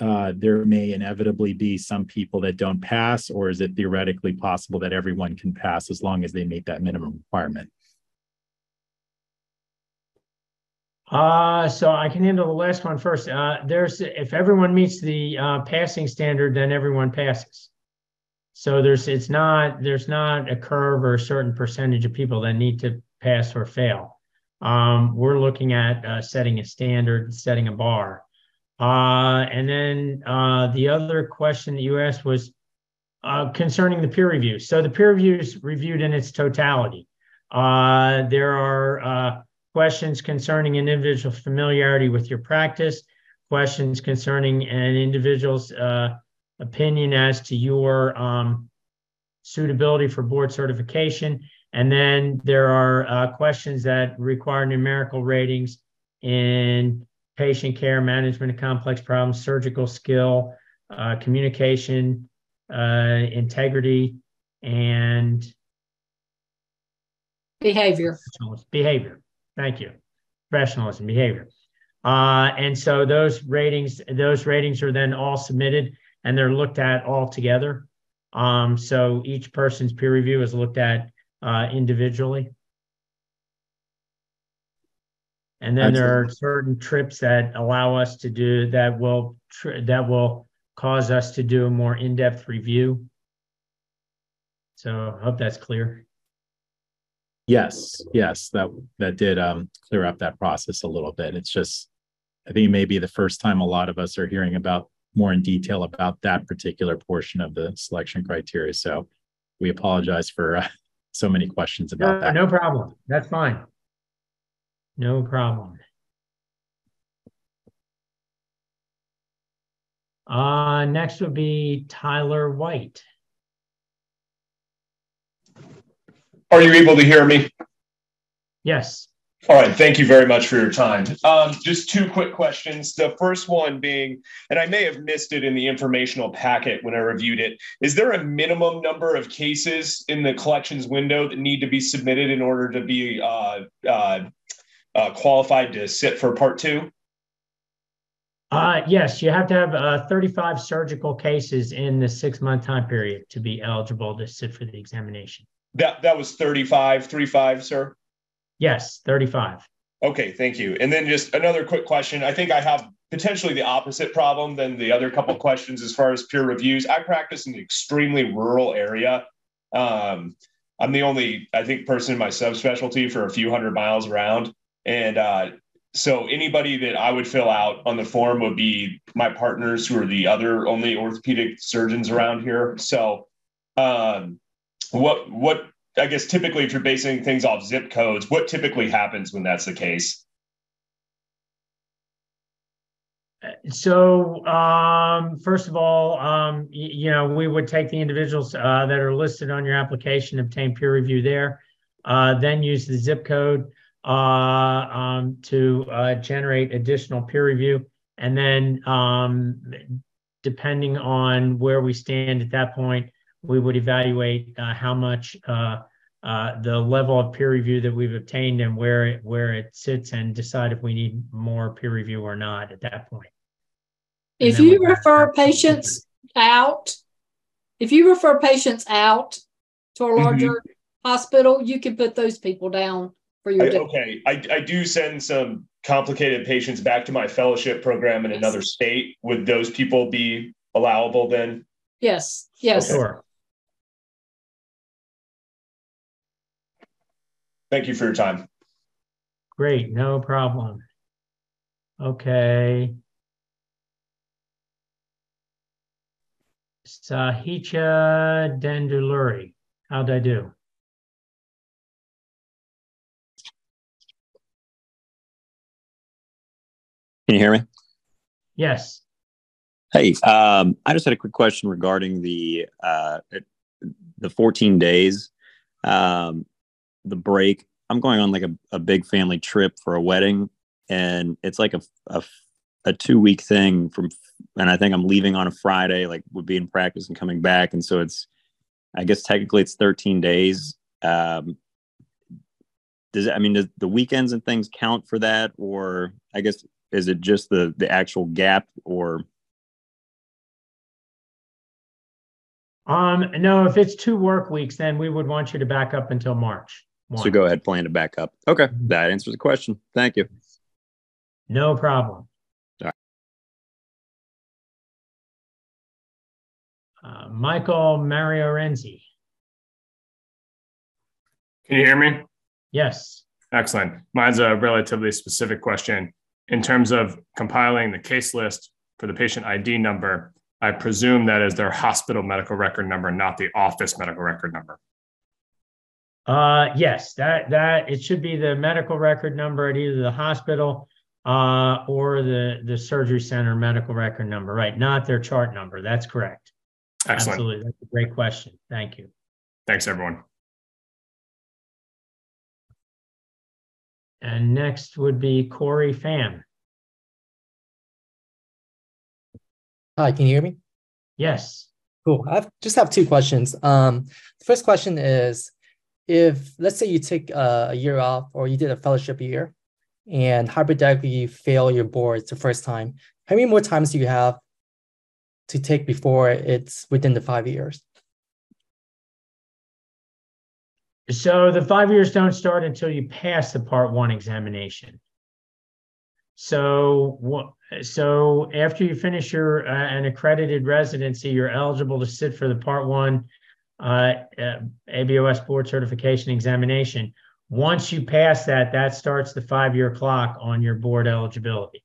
uh, there may inevitably be some people that don't pass, or is it theoretically possible that everyone can pass as long as they meet that minimum requirement? Uh, so I can handle the last one first. Uh, there's, if everyone meets the uh, passing standard, then everyone passes. So there's, it's not, there's not a curve or a certain percentage of people that need to pass or fail. Um, we're looking at uh, setting a standard, setting a bar. Uh, and then uh, the other question that you asked was uh, concerning the peer review. So the peer review is reviewed in its totality. Uh, there are uh, questions concerning an individual's familiarity with your practice, questions concerning an individual's uh, opinion as to your um, suitability for board certification. And then there are questions that require numerical ratings in patient care, management of complex problems, surgical skill, uh, communication, uh, integrity, and Behavior. behavior. Thank you. Professionalism, behavior. Uh, and so those ratings, those ratings are then all submitted and they're looked at all together. Um, so each person's peer review is looked at uh, individually. And then there are certain trips that allow us to do that will tr- that will cause us to do a more in-depth review. So I hope that's clear. Yes, yes, that that did um clear up that process a little bit. It's just I think it may be the first time a lot of us are hearing about more in detail about that particular portion of the selection criteria. So we apologize for uh, so many questions about No, that. no problem. That's fine. No problem. Uh, next would be Tyler White. Are you able to hear me? Yes. All right. Thank you very much for your time. Um, just two quick questions. The first one being, and I may have missed it in the informational packet when I reviewed it, is there a minimum number of cases in the collections window that need to be submitted in order to be uh, uh, uh, qualified to sit for part two? Uh, yes, you have to have uh, 35 surgical cases in the six month time period to be eligible to sit for the examination. That that was 35, 35, sir. Yes, 35. Okay, thank you. And then just another quick question. I think I have potentially the opposite problem than the other couple (laughs) questions as far as peer reviews. I practice in an extremely rural area. Um, I'm the only, I think, person in my subspecialty for a few hundred miles around. And uh, so anybody that I would fill out on the form would be my partners who are the other only orthopedic surgeons around here. So um, what what I guess typically if you're basing things off zip codes, what typically happens when that's the case? So, um, first of all, um, y- you know, we would take the individuals uh, that are listed on your application, obtain peer review there, uh, then use the zip code um, to uh, generate additional peer review, and then um, depending on where we stand at that point, we would evaluate uh, how much uh, uh, the level of peer review that we've obtained and where it where it sits, and decide if we need more peer review or not at that point. And If you refer patients out, if you refer patients out to a Mhm. larger hospital, you can put those people down for your. I, day. okay, I, I do send some complicated patients back to my fellowship program in another state. Would those people be allowable then? Yes, yes. Sure. Thank you for your time. Great, no problem. Okay. Sahicha Danduluri, how'd I do? Can you hear me? Yes, Hey, um, I just had a quick question regarding the uh, the 14 days, um, the break. I'm going on like a, a big family trip for a wedding, and it's like a a, a two week thing from, and I think I'm leaving on a Friday, like would be in practice and coming back, and so it's, I guess technically it's 13 days. Um, does I mean does the weekends and things count for that, or I guess is it just the the actual gap, or um, no, if it's two work weeks, then we would want you to back up until March. So go ahead, plan to back up. Okay, that answers the question. Thank you. No problem. All Uh, Michael Mario Renzi, Can you hear me? yes. Excellent. Mine's a relatively specific question. In terms of compiling the case list for the patient ID number, I presume that is their hospital medical record number, not the office medical record number. Uh, yes, that, that, it should be the medical record number at either the hospital uh, or the, the surgery center medical record number, right? Not their chart number. That's correct. Excellent. Absolutely. That's a great question. Thank you. Thanks, everyone. And next would be Corey Pham. Hi, can you hear me? Yes. Cool. I just have two questions. Um, the first question is, if let's say you take a, a year off or you did a fellowship year, and hypothetically you fail your boards the first time, how many more times do you have to take before it's within the five years? So the five years don't start until you pass the part one examination. So? So after you finish your uh, an accredited residency, you're eligible to sit for the part one uh, uh, ABOS board certification examination. Once you pass that, that starts the five year clock on your board eligibility.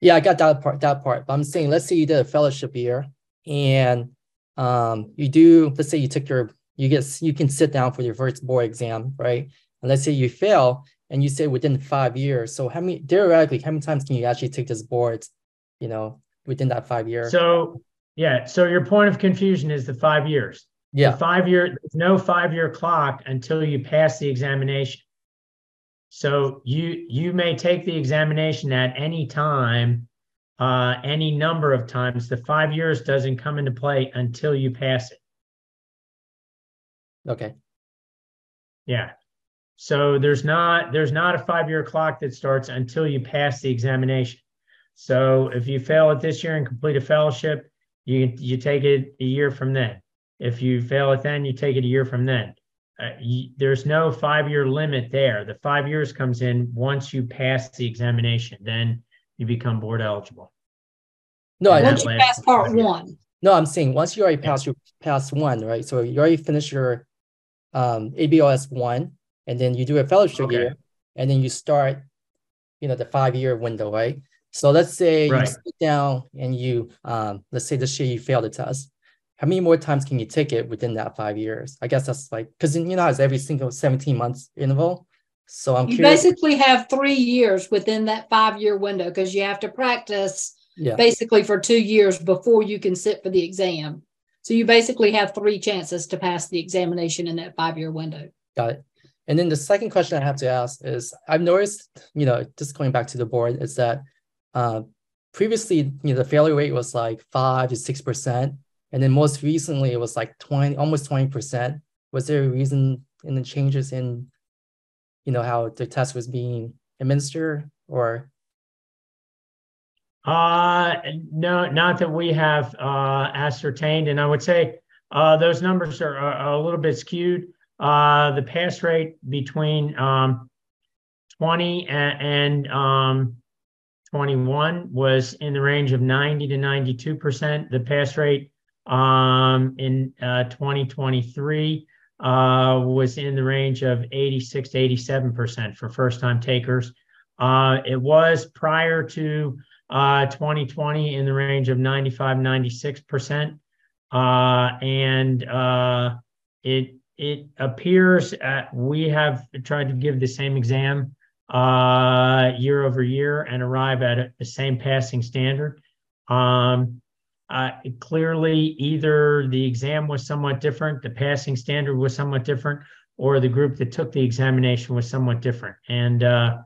Yeah, I got that part. That part. But I'm saying, let's say you did a fellowship year, and um, you do. Let's say you took your you get you can sit down for your first board exam, right? And let's say you fail and you say within five years. So how many theoretically, how many times can you actually take this board, you know, within that five years? So yeah, so your point of confusion is the five years. Yeah. The five year, no five year clock until you pass the examination. So you you may take the examination at any time, uh, any number of times. The five years doesn't come into play until you pass it. Okay. Yeah. So there's not there's not a five year clock that starts until you pass the examination. So if you fail it this year and complete a fellowship, you you take it a year from then. If you fail it then, you take it a year from then. Uh, you, there's no five year limit there. The five years comes in once you pass the examination. Then you become board eligible. No, I Once you pass part one. No, I'm saying once you already pass you pass one, right? So you already finished your um, ABOS one, and then you do a fellowship Okay. year, and then you start, you know, the five year window, right? So let's say Right. you sit down and you, um, let's say this year you fail the test. How many more times can you take it within that five years? I guess that's like because you know how it's every single 17 months interval. So I'm You curious. basically have three years within that five-year window because you have to practice Yeah. basically for two years before you can sit for the exam. So you basically have three chances to pass the examination in that five-year window. Got it. And then the second question I have to ask is I've noticed, you know, just going back to the board, is that uh, previously, you know, the failure rate was like five to six percent. And then most recently it was like 20, almost 20%. Was there a reason in the changes in, you know, how the test was being administered or Uh, no, not that we have uh, ascertained, and I would say uh, those numbers are, a little bit skewed. Uh, the pass rate between um, 20 and, and um, 21 was in the range of 90 to 92 percent. The pass rate um, in uh, 2023 uh, was in the range of 86 to 87 percent for first-time takers. Uh, it was prior to uh, 2020 in the range of 95, 96%. Uh, and uh, it, it appears uh, we have tried to give the same exam uh, year over year and arrive at the same passing standard. Um, clearly, either the exam was somewhat different, the passing standard was somewhat different, or the group that took the examination was somewhat different. And uh,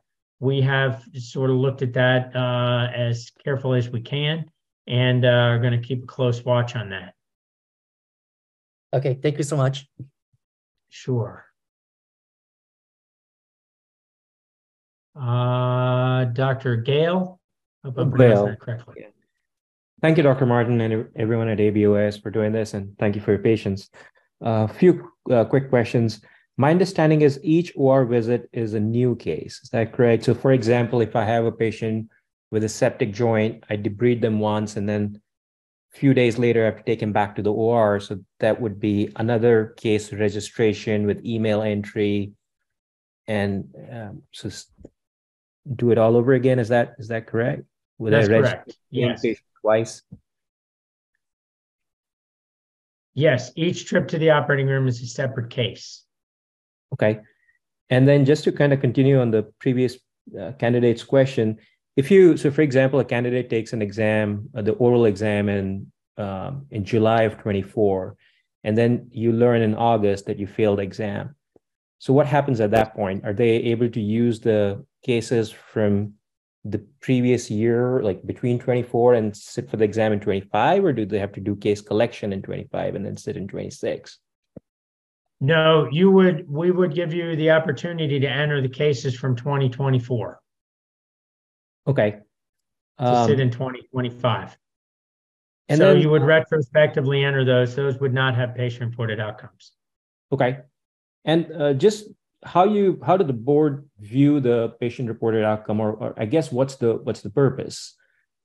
we have sort of looked at that uh, as carefully as we can and uh, are going to keep a close watch on that. okay, thank you so much. Sure. Uh, Dr. Gale, hope I'm pronouncing that correctly. Thank you, Dr. Martin, and everyone at ABOS for doing this, and thank you for your patience. A few uh, quick questions. My understanding is each OR visit is a new case. Is that correct? So, for example, if I have a patient with a septic joint, I debride them once, and then a few days later, I have to take him back to the OR. So that would be another case registration with email entry, and um, so do it all over again. Is that is that correct? Would I That's register correct. Yes. twice? Yes, each trip to the operating room is a separate case. Okay. And then just to kind of continue on the previous uh, candidate's question, if you, so for example, a candidate takes an exam, uh, the oral exam in, um, in July of 24, and then you learn in August that you failed exam. So what happens at that point? Are they able to use the cases from the previous year, like between 24 and sit for the exam in 25, or do they have to do case collection in 25 and then sit in 26? No, you would, we would give you the opportunity to enter the cases from 2024 Okay. to sit Um, in 2025. and So then- you would retrospectively enter those. Those would not have patient-reported outcomes. Okay. And uh, just how you how did the board view the patient reported outcome, or, or I guess what's the what's the purpose?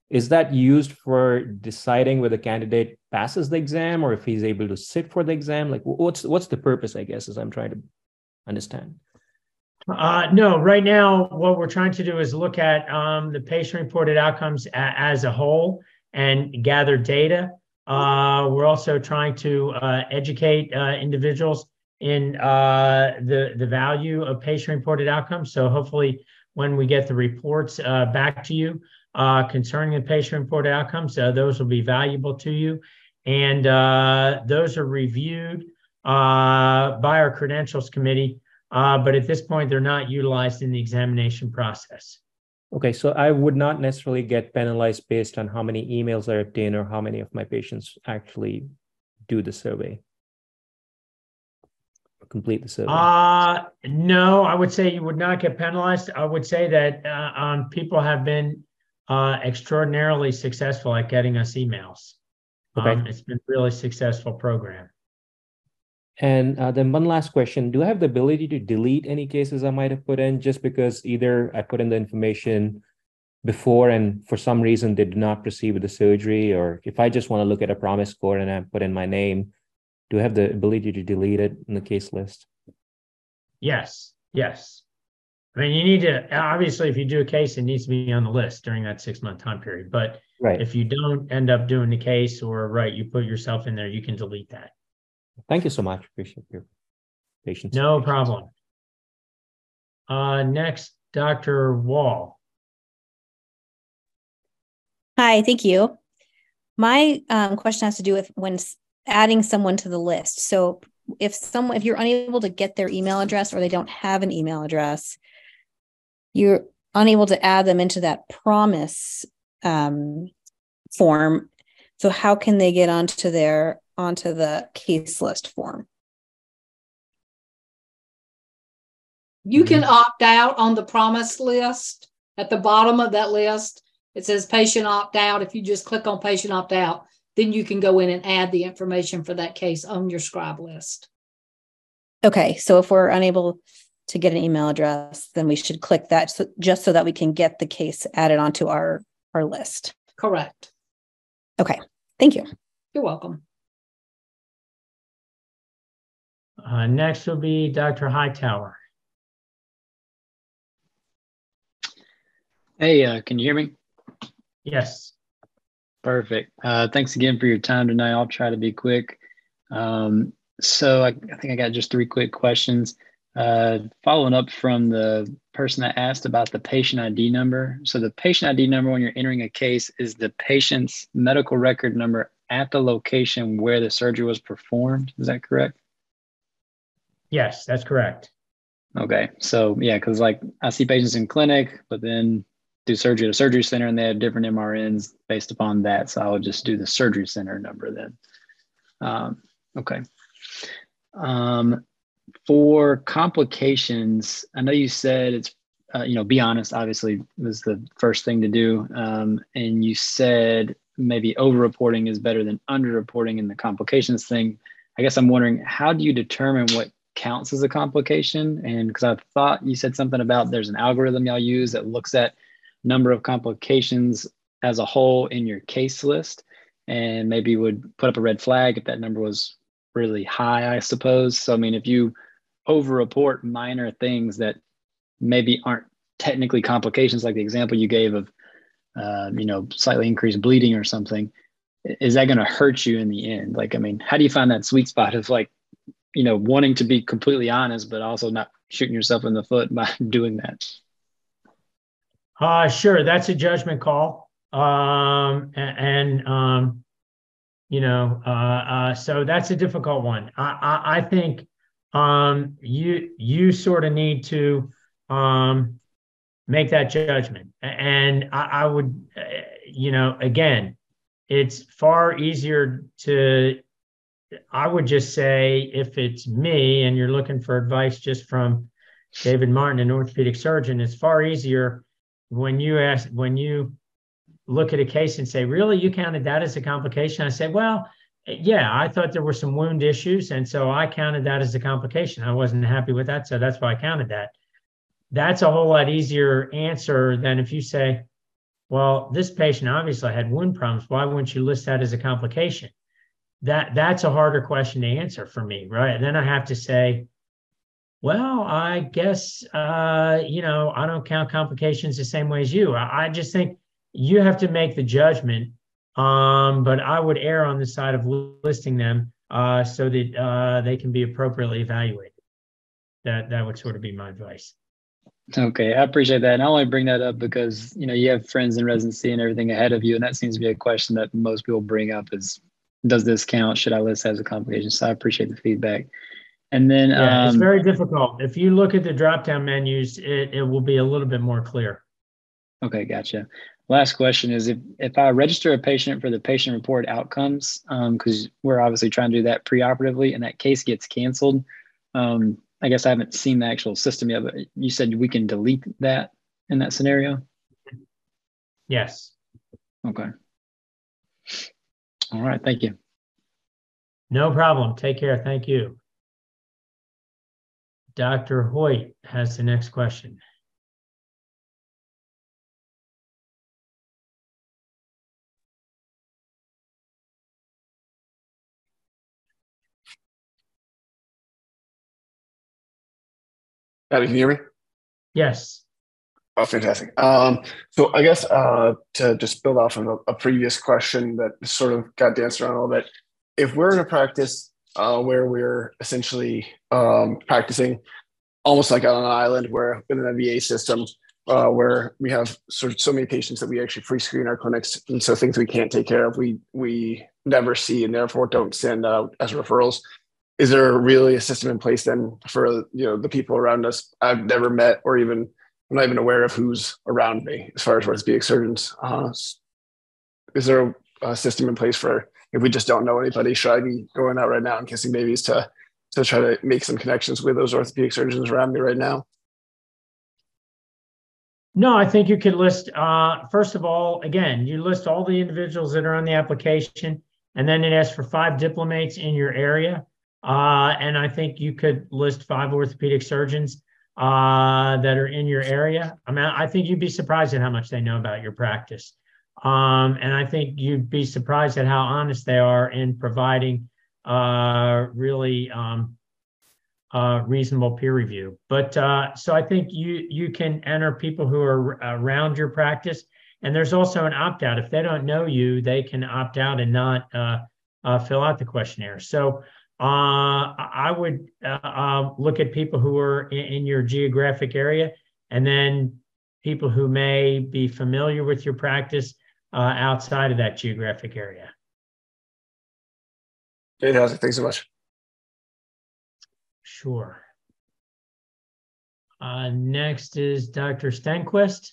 Is that used for deciding whether a candidate passes the exam or if he's able to sit for the exam? Like what's what's the purpose? I guess as I'm trying to understand. Uh, no, right now, what we're trying to do is look at um, the patient-reported outcomes a- as a whole and gather data. Uh, we're also trying to uh, educate uh, individuals in uh, the the value of patient-reported outcomes. So hopefully, when we get the reports uh, back to you uh, concerning the patient-reported outcomes, uh, those will be valuable to you, and uh, those are reviewed uh, by our credentials committee. Uh, but at this point, they're not utilized in the examination process. Okay, so I would not necessarily get penalized based on how many emails I obtain or how many of my patients actually do the survey. Complete the survey. Uh, no, I would say you would not get penalized. I would say that uh, um, people have been uh, extraordinarily successful at getting us emails. Okay. Um, it's been a really successful program. And uh, then one last question: Do I have the ability to delete any cases I might have put in just because either I put in the information before and for some reason they did not proceed with the surgery, or if I just want to look at a PROMIS score and I put in my name, do I have the ability to delete it in the case list? Yes, yes. I mean, you need to obviously, if you do a case, it needs to be on the list during that six month time period. But Right. if you don't end up doing the case or right, you put yourself in there, you can delete that. Thank you so much. Appreciate your patience. No problem. Uh, next, Dr. Wall. Hi, thank you. My um, question has to do with when adding someone to the list. So if someone, if you're unable to get their email address or they don't have an email address, you're unable to add them into that PROMIS um, form. So how can they get onto their onto the case list form? You can opt out on the PROMIS list. At the bottom of that list, it says patient opt out. If you just click on patient opt out, then you can go in and add the information for that case on your scribe list. Okay, so if we're unable to get an email address, then we should click that so, just so that we can get the case added onto our our list. Correct. Okay, thank you. You're welcome. Uh, next will be Dr. Hightower. Hey, uh, can you hear me? Yes. Perfect. Uh, thanks again for your time tonight. I'll try to be quick. Um, so I, I think I got just three quick questions. Uh, following up from the person that asked about the patient ID number. So the patient ID number when you're entering a case is the patient's medical record number at the location where the surgery was performed. Is that correct? Yes, that's correct. Okay. So yeah, because like I see patients in clinic, but then do surgery at a surgery center and they have different MRNs based upon that. So I would just do the surgery center number then. Um, okay. Um, for complications, I know you said it's, uh, you know, be honest, obviously was the first thing to do. Um, and you said maybe over reporting is better than under reporting in the complications thing. I guess I'm wondering, how do you determine what counts as a complication? And because I thought you said something about there's an algorithm y'all use that looks at number of complications as a whole in your case list and maybe would put up a red flag if that number was really high, I suppose. So, I mean, if you over report minor things that maybe aren't technically complications, like the example you gave of, uh, you know, slightly increased bleeding or something, is that going to hurt you in the end? Like, I mean, how do you find that sweet spot of like, you know, wanting to be completely honest, but also not shooting yourself in the foot (laughs) by doing that? Uh, sure, that's a judgment call. Um, a- and, um, you know, uh, uh, so that's a difficult one. I, I, I think um, you you sort of need to um, make that judgment, and I, I would, uh, you know, again, it's far easier to. I would just say if it's me and you're looking for advice just from David Martin, an orthopedic surgeon, it's far easier when you ask when you look at a case and say, really, you counted that as a complication? I say, well, yeah, I thought there were some wound issues. And so I counted that as a complication. I wasn't happy with that. So that's why I counted that. That's a whole lot easier answer than if you say, well, this patient obviously had wound problems. Why wouldn't you list that as a complication? That that's a harder question to answer for me, right? And then I have to say, well, I guess uh, you know I don't count complications the same way as you. I, I just think you have to make the judgment. Um, but I would err on the side of listing them uh, so that uh, they can be appropriately evaluated. That that would sort of be my advice. Okay, I appreciate that. And I only bring that up because you know you have friends in residency and everything ahead of you, and that seems to be a question that most people bring up: is does this count? Should I list as a complication? So I appreciate the feedback. And then yeah, um, it's very difficult. If you look at the drop down menus, it, it will be a little bit more clear. Okay, gotcha. Last question is if, if I register a patient for the patient report outcomes, because um, we're obviously trying to do that preoperatively and that case gets canceled, um, I guess I haven't seen the actual system yet, but you said we can delete that in that scenario? Yes. Okay. All right. Thank you. No problem. Take care. Thank you. Dr. Hoyt has the next question. Abby, can you hear me? Yes. Oh, fantastic. Um, so I guess uh, to just build off of a, a, previous question that sort of got danced around a little bit, if we're in a practice uh, where we're essentially um, practicing almost like on an island where in an VA system uh, where we have sort of so many patients that we actually pre-screen our clinics, and so things we can't take care of, we we never see, and therefore don't send out as referrals is there really a system in place then for you know the people around us I've never met or even I'm not even aware of who's around me as far as orthopedic surgeons. Uh, is there a, a, system in place for if we just don't know anybody? Should I be going out right now and kissing babies to to try to make some connections with those orthopedic surgeons around me right now? No, I think you could list. Uh, first of all, again, you list all the individuals that are on the application, and then it asks for five diplomates in your area. Uh, and I think you could list five orthopedic surgeons uh, that are in your area. I mean, I think you'd be surprised at how much they know about your practice. Um, and I think you'd be surprised at how honest they are in providing uh, really um, uh, reasonable peer review. But uh, so I think you you can enter people who are around your practice, and there's also an opt out. If they don't know you, they can opt out and not uh, uh, fill out the questionnaire. So uh, I would uh, uh, look at people who are in, in, your geographic area and then people who may be familiar with your practice uh, outside of that geographic area. Fantastic. Thanks so much. Sure. Uh, next is Dr. Stenquist.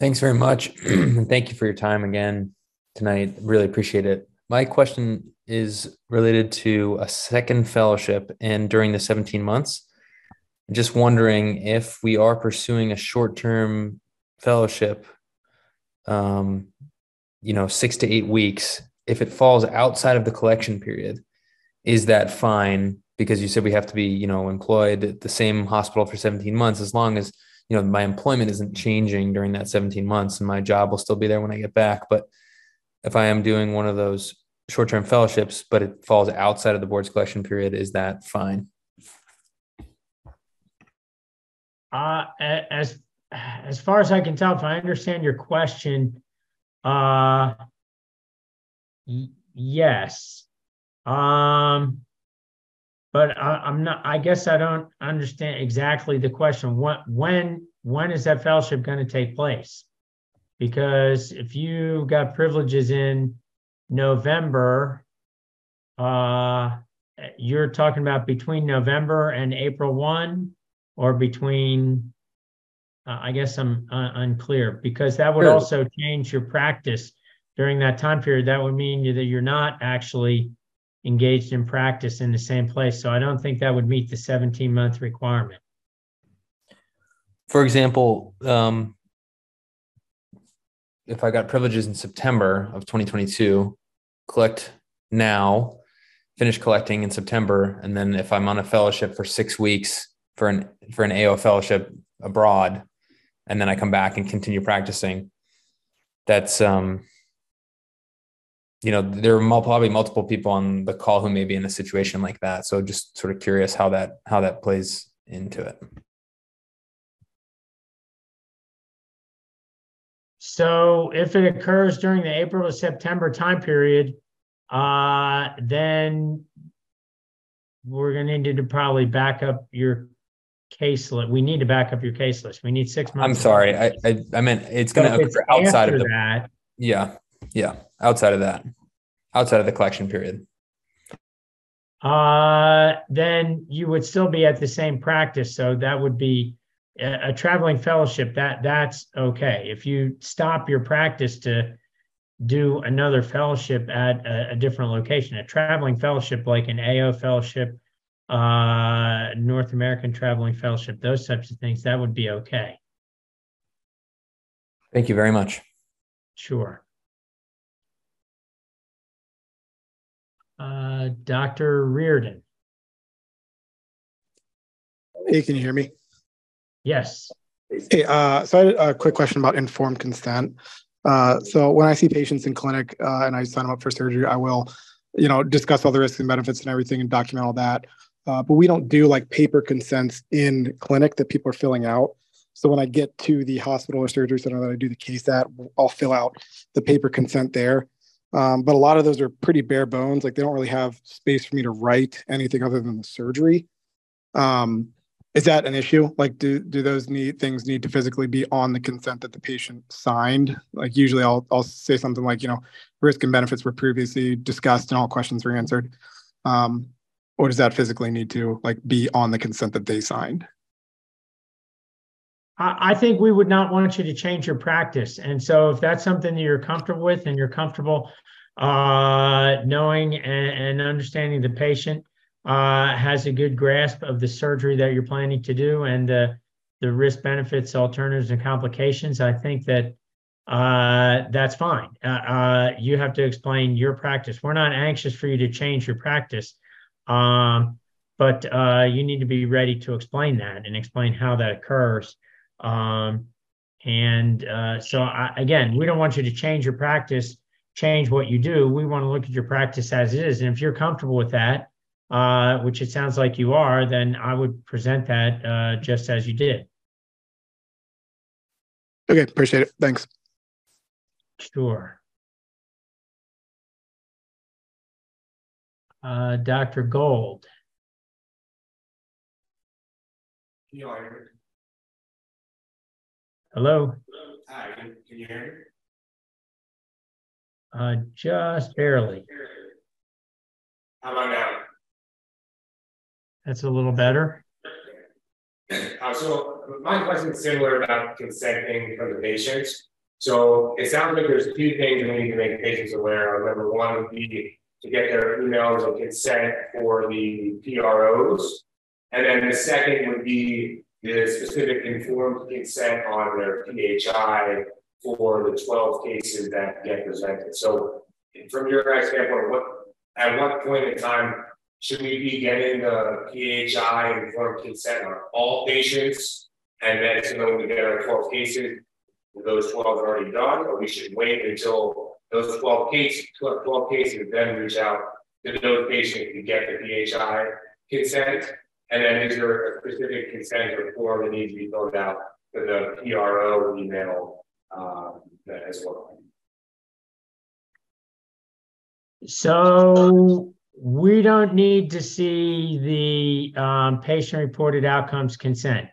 Thanks very much. (clears throat) Thank you for your time again tonight. Really appreciate it. My question is related to a second fellowship and during the 17 months. I'm Just wondering if we are pursuing a short term fellowship, um, you know, six to eight weeks, if it falls outside of the collection period, is that fine? Because you said we have to be, you know, employed at the same hospital for 17 months, as long as, you know, my employment isn't changing during that 17 months and my job will still be there when I get back. But if I am doing one of those short-term fellowships, but it falls outside of the board's collection period, is that fine? Uh, as as far as I can tell, if I understand your question, uh, y- yes. Um, but I, am not. I guess I don't understand exactly the question. What when when is that fellowship going to take place? because if you got privileges in November, uh, you're talking about between November and April 1 or between, uh, I guess I'm uh, unclear because that would Sure. also change your practice during that time period. That would mean that you're not actually engaged in practice in the same place. So I don't think that would meet the 17 month requirement. For example, um, if I got privileges in September of 2022, collect now, finish collecting in September, and then if I'm on a fellowship for six weeks for an for an AO fellowship abroad, and then I come back and continue practicing, that's um, you know, there are probably multiple people on the call who may be in a situation like that. So just sort of curious how that how that plays into it. So if it occurs during the April to September time period, uh, then we're gonna need to probably back up your case list. We need to back up your case list. We need six months. I'm sorry. I, I I meant it's going So to occur outside of the that, yeah yeah outside of that outside of the collection period. uh, then you would still be at the same practice. So that would be a, a traveling fellowship. That that's okay. If you stop your practice to do another fellowship at a, a different location, a traveling fellowship like an AO fellowship, uh, North American Traveling Fellowship, those types of things, that would be okay. Thank you very much. Sure. Uh, Dr. Reardon. Hey, can you hear me? Yes. Hey, uh, so I had a quick question about informed consent. Uh, so when I see patients in clinic uh, and I sign them up for surgery, I will, you know, discuss all the risks and benefits and everything and document all that. Uh, but we don't do like paper consents in clinic that people are filling out. So when I get to the hospital or surgery center that I do the case at, I'll fill out the paper consent there. Um, but a lot of those are pretty bare bones. Like they don't really have space for me to write anything other than the surgery. Um, is that an issue? Like, do do those need things need to physically be on the consent that the patient signed? Like, usually, I'll I'll say something like, you know, risk and benefits were previously discussed and all questions were answered. Um, or does that physically need to like be on the consent that they signed? I, think we would not want you to change your practice. And so if that's something that you're comfortable with and you're comfortable uh, knowing and, and understanding the patient uh, has a good grasp of the surgery that you're planning to do and the, the risk benefits, alternatives, and complications, I think that uh, that's fine. Uh, uh, you have to explain your practice. We're not anxious for you to change your practice. Um, but uh, you need to be ready to explain that and explain how that occurs. Um, and so, I, again, we don't want you to change your practice, change what you do. We want to look at your practice as it is. And if you're comfortable with that, uh, which it sounds like you are, then I would present that uh, just as you did. Okay, appreciate it. Thanks. Sure. Uh, Dr. Gold. Hello. Hi, can, can you hear me? Uh, just barely. me? How about now? That's a little better. Uh, so my question is similar about consenting from the patients. So it sounds like there's two things we need to make patients aware of. Number one would be to get their emails of consent for the PROs. And then the second would be the specific informed consent on their PHI for the 12 cases that get presented. So from your guys' standpoint, what at what point in time should we be getting the PHI informed consent on all patients? And then so then we get our 12 cases, those 12 are already done, or we should wait until those 12 cases, 12, 12 cases, then reach out to those patients to get the PHI consent? And then is there a specific consent or form that needs to be filled out for the PRO email um, as well? So we don't need to see the um, patient reported outcomes consent.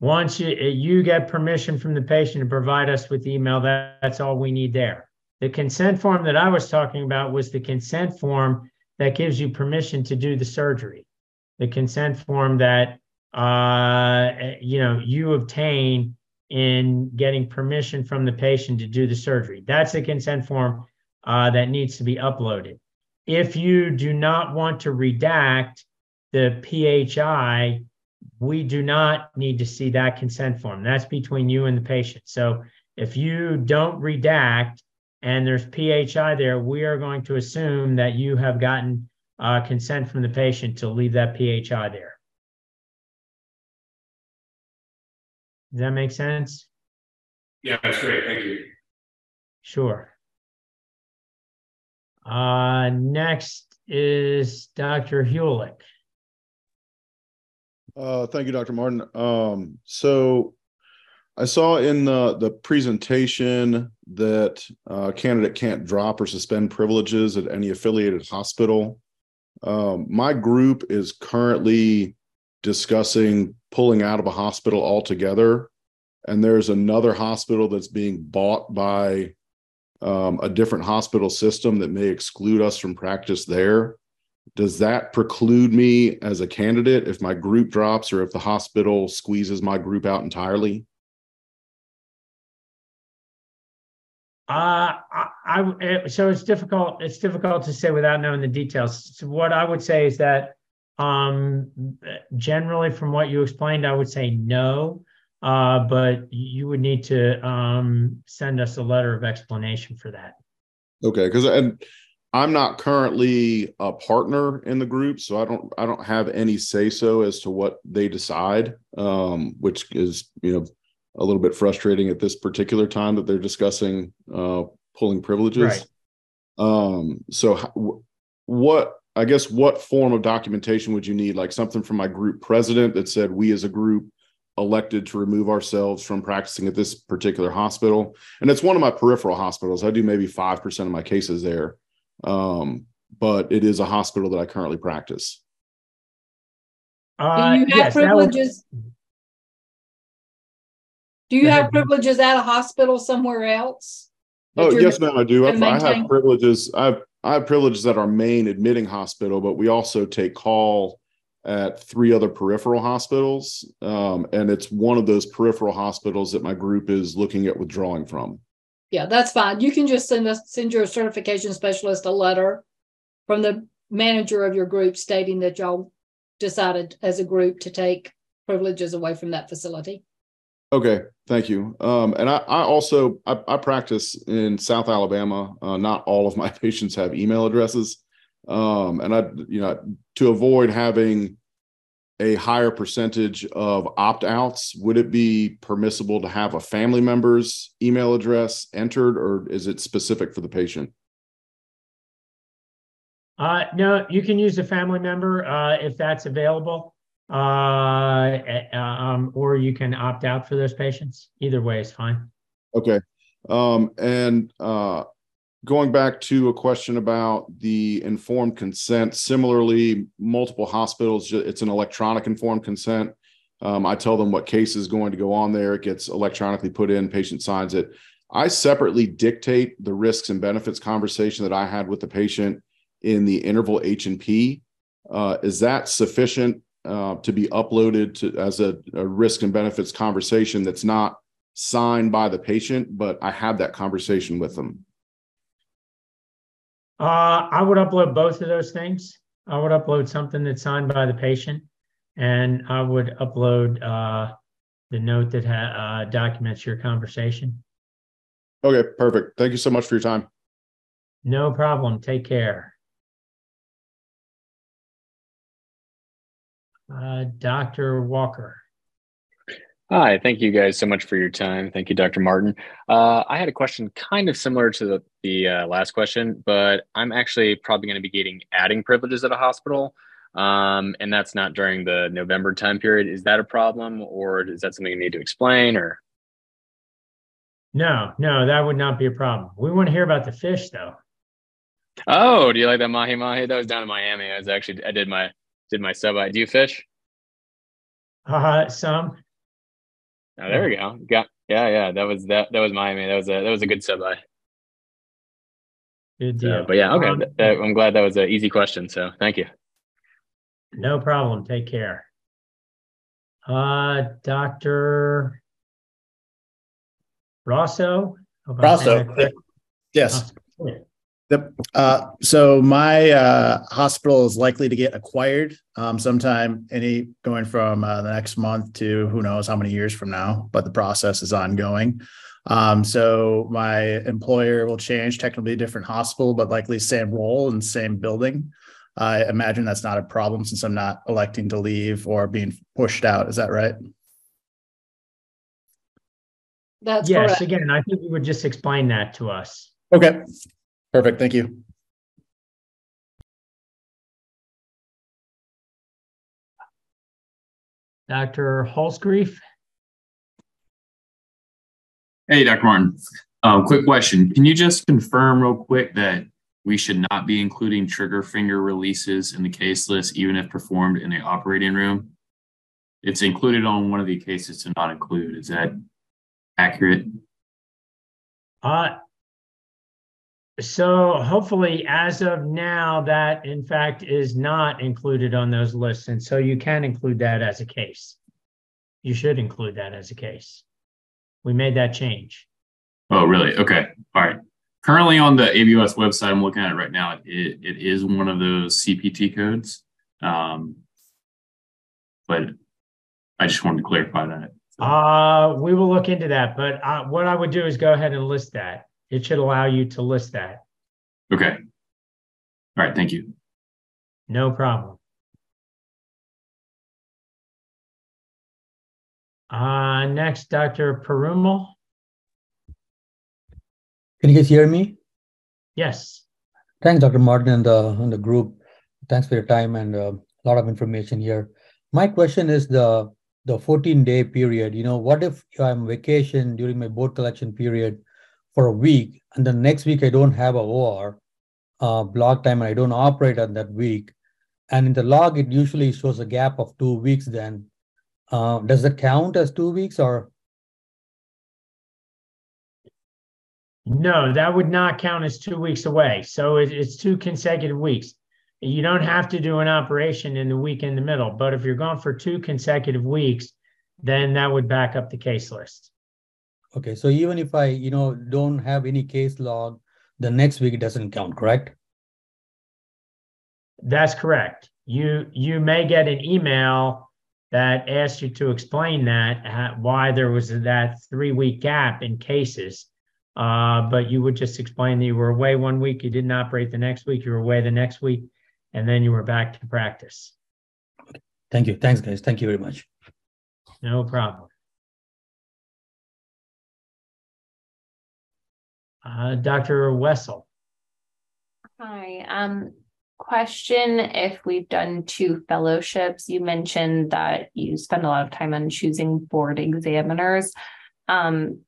Once you, you get permission from the patient to provide us with email, that, that's all we need there. The consent form that I was talking about was the consent form that gives you permission to do the surgery. The consent form that uh, you know you obtain in getting permission from the patient to do the surgery. That's the consent form uh, that needs to be uploaded. If you do not want to redact the PHI, we do not need to see that consent form. That's between you and the patient. So if you don't redact and there's PHI there, we are going to assume that you have gotten uh, consent from the patient to leave that PHI there. Does that make sense? Yeah, that's great. Thank you. Sure. Uh, next is Dr. Hulick. Uh, thank you, Dr. Martin. Um, so I saw in the, the presentation that a candidate can't drop or suspend privileges at any affiliated hospital. Um, my group is currently discussing pulling out of a hospital altogether. And there's another hospital that's being bought by um, a different hospital system that may exclude us from practice there. Does that preclude me as a candidate if my group drops or if the hospital squeezes my group out entirely? Uh, I, I, so it's difficult. It's difficult to say without knowing the details. So what I would say is that, um, generally, from what you explained, I would say no. Uh, but you would need to um, send us a letter of explanation for that. Okay, because and I'm not currently a partner in the group, so I don't I don't have any say so as to what they decide, um, which is you know a little bit frustrating at this particular time that they're discussing uh, pulling privileges. Right. Um, so, what I guess what form of documentation would you need? Like something from my group president that said we as a group elected to remove ourselves from practicing at this particular hospital, and it's one of my peripheral hospitals. I do maybe five percent of my cases there, um, but it is a hospital that I currently practice. Uh, do you have yes, privileges? Do you have privileges at a hospital somewhere else? Oh yes, ma'am, I do. I, I have privileges. I have I have privileges at our main admitting hospital, but we also take call at three other peripheral hospitals, um, and it's one of those peripheral hospitals that my group is looking at withdrawing from. Yeah, that's fine. You can just send us send your certification specialist a letter from the manager of your group stating that y'all decided as a group to take privileges away from that facility. Okay, thank you. Um, and I, I also I, I, practice in South Alabama. Uh, not all of my (laughs) patients have email addresses, um, and I you know to avoid having a higher percentage of opt outs, would it be permissible to have a family member's email address entered, or is it specific for the patient? Uh, no, you can use a family member uh, if that's available uh, um, or you can opt out for those patients. Either way is fine. Okay. Um, and uh, going back to a question about the informed consent, similarly, multiple hospitals, it's an electronic informed consent. Um, I tell them what case is going to go on there. It gets electronically put in, patient signs it. I separately dictate the risks and benefits conversation that I had with the patient in the interval H and P. Uh, is that sufficient uh, to be uploaded to as a, a, risk and benefits conversation that's not signed by the patient, but I had that conversation with them. Uh, I would upload both of those things. I would upload something that's signed by the patient, and I would upload uh, the note that ha- uh, documents your conversation. Okay, perfect. Thank you so much for your time. No problem. Take care. Uh, Dr. Walker. Hi, thank you guys so much for your time. Thank you, Dr. Martin. Uh, I had a question kind of similar to the, the uh, last question, but I'm actually probably going to be getting adding privileges at a hospital. Um, and that's not during the November time period. Is that a problem or is that something you need to explain or? No, no, that would not be a problem. We want to hear about the fish though. Oh, do you like that mahi mahi? That was down in Miami. I was actually I did my did my sub. I Do you fish? Uh, some. Oh, there we go. Got yeah, yeah. That was that. That was my man. That was a that was a good sub by. Good So, but yeah, okay. Um, Th- that- I'm glad that was an easy question. So thank you. No problem. Take care. Uh, Dr. Rosso? Hope I'm saying that Rosso. Yes. Yeah. Yep. Uh, so my uh, hospital is likely to get acquired um, sometime any going from uh, the next month to who knows how many years from now, but the process is ongoing. Um, so my employer will change, technically a different hospital, but likely same role and same building. I imagine that's not a problem since I'm not electing to leave or being pushed out. Is that right? That's Yes, correct. again, I think you would just explain that to us. Okay. Perfect. Thank you. Dr. Holzgrief? Hey, Dr. Martin. Um, quick question. Can you just confirm real quick that we should not be including trigger finger releases in the case list, even if performed in the operating room? It's included on one of the cases to not include. Is that accurate? Uh, so hopefully as of now, that in fact is not included on those lists. And so you can include that as a case. You should include that as a case. We made that change. Oh, really? Okay. All right. Currently on the ABOS website, I'm looking at it right now. It, it is one of those CPT codes. Um, but I just wanted to clarify that. Uh, we will look into that, but uh, what I would do is go ahead and list that. It should allow you to list that. Okay. All right. Thank you. No problem. Uh, next, Dr. Perumal. Can you guys hear me? Yes. Thanks, Dr. Martin and the, and the group. Thanks for your time and uh, a lot of information here. My question is the the 14 day period. You know, what if I'm vacation during my board collection period for a week and the next week I don't have a OR uh, block time and I don't operate on that week? And in the log, it usually shows a gap of two weeks. Then, uh, does that count as two weeks or? No, that would not count as two weeks away. So it, it's two consecutive weeks. You don't have to do an operation in the week in the middle, but if you're gone for two consecutive weeks, then that would back up the case list. Okay, so even if I, you know, don't have any case log, the next week it doesn't count, correct? That's correct. You you may get an email that asks you to explain that uh, why there was that three week gap in cases. Uh, but you would just explain that you were away one week, you didn't operate the next week, you were away the next week, and then you were back to practice. Thank you. Thanks, guys. Thank you very much. No problem. Uh, Dr. Wessel. Hi. Um, question if we've done two fellowships, you mentioned that you spend a lot of time on choosing board examiners. Um,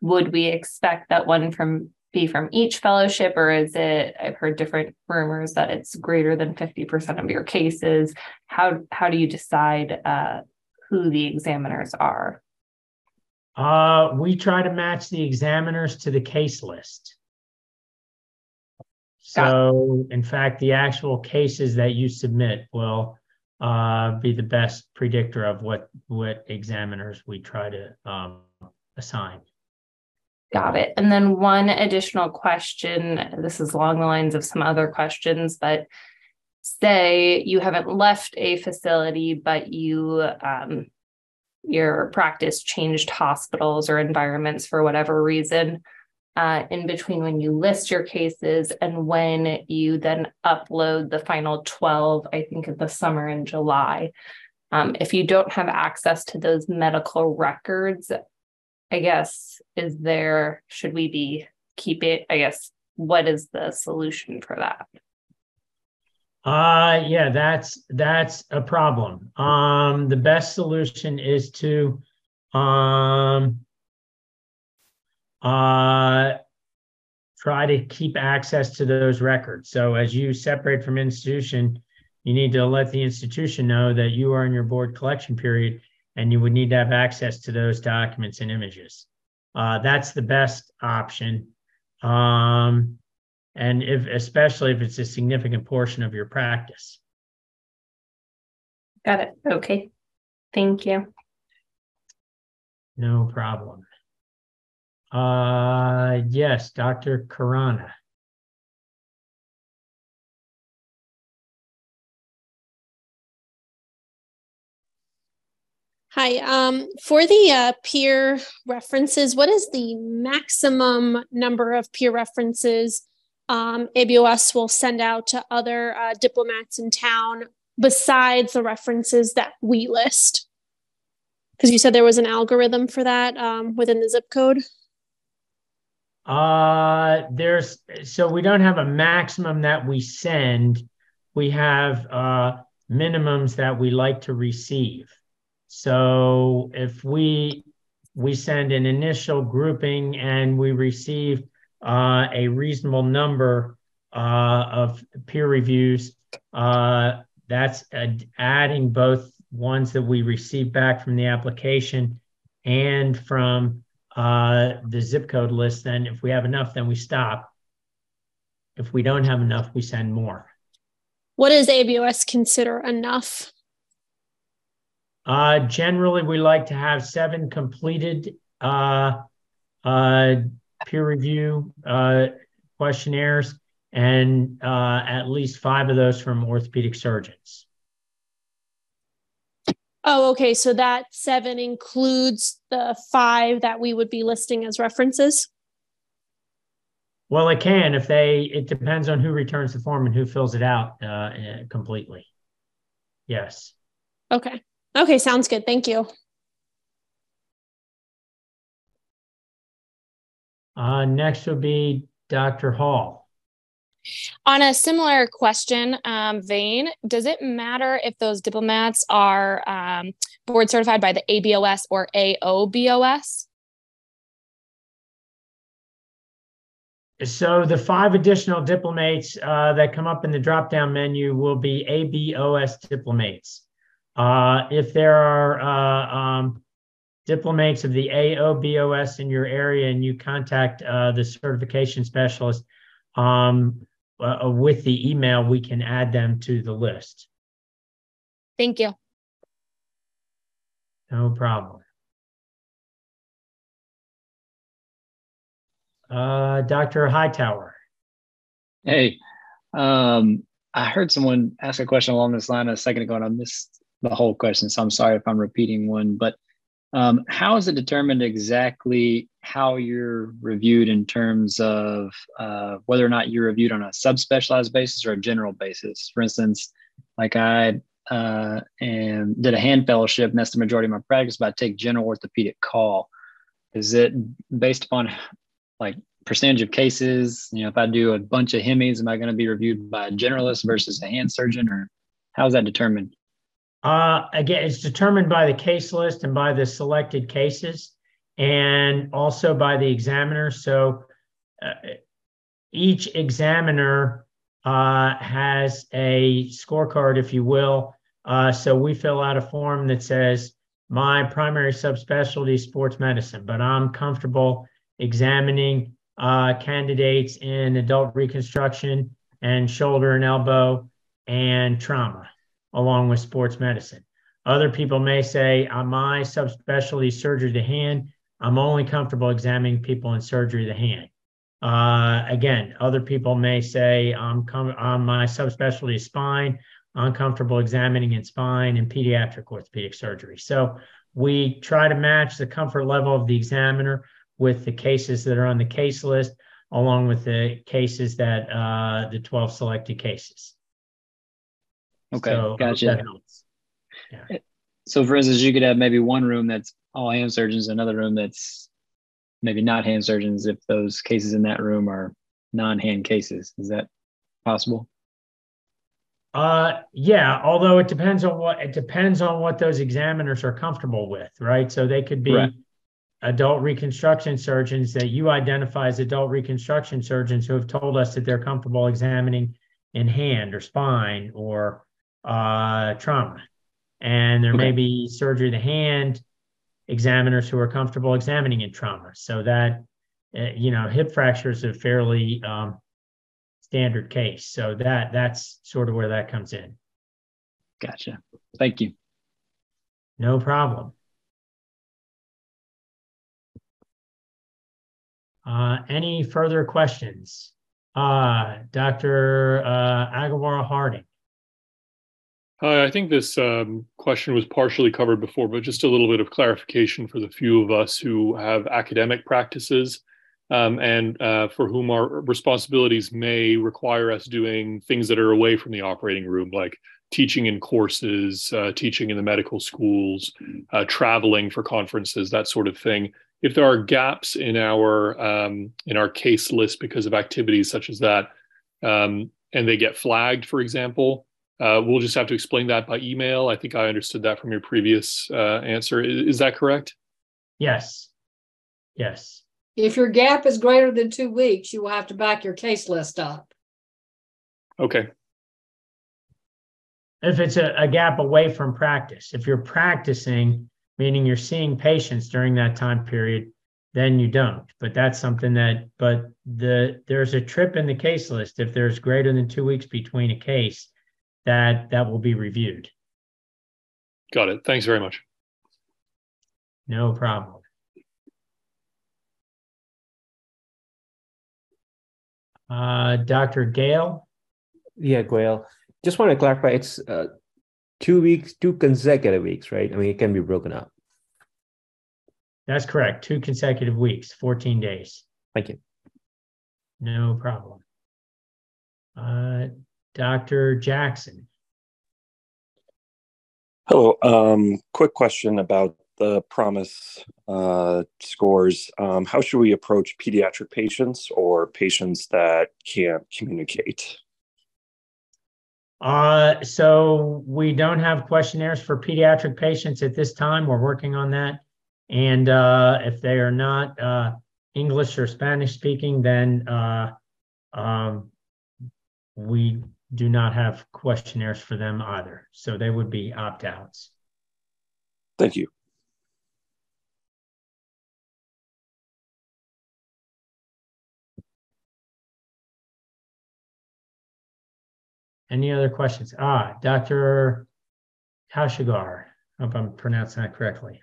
would we expect that one from be from each fellowship or is it I've heard different rumors that it's greater than 50% of your cases. How how do you decide uh, who the examiners are? Uh, we try to match the examiners to the case list. So, in fact, the actual cases that you submit will uh, be the best predictor of what what examiners we try to um, assign. Got it. And then one additional question. This is along the lines of some other questions, but say you haven't left a facility, but you um, your practice changed hospitals or environments for whatever reason. Uh, in between when you list your cases and when you then upload the final 12, I think in the summer in July. Um, if you don't have access to those medical records, I guess, is there, should we be keeping, I guess, what is the solution for that? Uh yeah, that's that's a problem. Um the best solution is to um uh try to keep access to those records. So as you separate from institution, you need to let the institution know that you are in your board collection period and you would need to have access to those documents and images. Uh, that's the best option. Um, and if, especially if it's a significant portion of your practice. Got it. Okay. Thank you. No problem. Uh, yes, Dr. Karana. Hi. Um, for the uh, peer references, what is the maximum number of peer references um, ABOS will send out to other uh, diplomats in town besides the references that we list? Because you said there was an algorithm for that um, within the zip code. Uh, there's so we don't have a maximum that we send. We have uh, minimums that we like to receive. So if we we send an initial grouping and we receive uh, a reasonable number uh, of peer reviews, uh, that's adding both ones that we receive back from the application and from uh, the zip code list. Then if we have enough, then we stop. If we don't have enough, we send more. What does ABOS consider enough? Uh, generally, we like to have seven completed uh, uh, peer review uh, questionnaires and uh, at least five of those from orthopedic surgeons. Oh, okay. So that seven includes the five that we would be listing as references? Well, it can if they, it depends on who returns the form and who fills it out uh, completely. Yes. Okay. Okay, sounds good. Thank you. Uh, next would be Dr. Hall. On a similar question um, vein, does it matter if those diplomats are um, board certified by the ABOS or AOBOS? So the five additional diplomats uh, that come up in the drop-down menu will be ABOS diplomats. Uh, if there are uh, um, diplomats of the AOBOS in your area and you contact uh, the certification specialist um, uh, with the email, we can add them to the list. Thank you. No problem. Uh, Dr. Hightower. Hey, um, I heard someone ask a question along this line a second ago, and I missed the whole question. So I'm sorry if I'm repeating one, but um, how is it determined exactly how you're reviewed in terms of uh, whether or not you're reviewed on a subspecialized basis or a general basis? For instance, like I uh, did a hand fellowship, and that's the majority of my practice, but I take general orthopedic call. Is it based upon like percentage of cases? You know, if I do a bunch of hemis, am I going to be reviewed by a generalist versus a hand surgeon, or how is that determined? Uh, again, it's determined by the case list and by the selected cases, and also by the examiner. So uh, each examiner uh, has a scorecard, if you will. Uh, so we fill out a form that says, my primary subspecialty is sports medicine, but I'm comfortable examining uh, candidates in adult reconstruction and shoulder and elbow and trauma along with sports medicine. Other people may say, uh, my subspecialty surgery the hand. I'm only comfortable examining people in surgery the hand. Uh, again, other people may say, I'm com- on my subspecialty spine. I'm comfortable examining in spine and pediatric orthopedic surgery. So we try to match the comfort level of the examiner with the cases that are on the case list, along with the cases that uh, the 12 selected cases. Okay, So, gotcha. Yeah. So, for instance, you could have maybe one room that's all hand surgeons, another room that's maybe not hand surgeons. If those cases in that room are non-hand cases, is that possible? Uh, yeah, although it depends on what it depends on what those examiners are comfortable with, right? So they could be Right. adult reconstruction surgeons that you identify as adult reconstruction surgeons who have told us that they're comfortable examining in hand or spine or uh, trauma. And there may be surgery of the hand, examiners who are comfortable examining in trauma. So that, uh, you know, hip fracture is a fairly um, standard case. So that that's sort of where that comes in. Gotcha. Thank you. No problem. Uh, any further questions? Uh, Dr. Uh, Agawara Harding. Hi, I think this um, question was partially covered before, but just a little bit of clarification for the few of us who have academic practices um, and uh, for whom our responsibilities may require us doing things that are away from the operating room, like teaching in courses, uh, teaching in the medical schools, uh, traveling for conferences, that sort of thing. If there are gaps in our um, in our case list because of activities such as that, um, and they get flagged, for example, uh, we'll just have to explain that by email. I think I understood that from your previous uh, answer. Is, is that correct? Yes. Yes. If your gap is greater than two weeks, you will have to back your case list up. Okay. If it's a, a gap away from practice, if you're practicing, meaning you're seeing patients during that time period, then you don't. But that's something that, but the there's a trip in the case list. If there's greater than two weeks between a case, that that will be reviewed. Got it. Thanks very much. No problem. Uh, Dr. Gale. Yeah, Gail. Just want to clarify, it's uh, two weeks, two consecutive weeks, right? I mean, it can be broken up. That's correct. Two consecutive weeks, 14 days. Thank you. No problem. Uh, Dr. Jackson. Hello. Um, quick question about the PROMIS uh, scores. Um, how should we approach pediatric patients or patients that can't communicate? Uh, so we don't have questionnaires for pediatric patients at this time. We're working on that. And uh, if they are not uh, English or Spanish speaking, then uh, um, we do not have questionnaires for them either. So they would be opt outs. Thank you. Any other questions? Ah, Dr. Kashigar. Hope I'm pronouncing that correctly.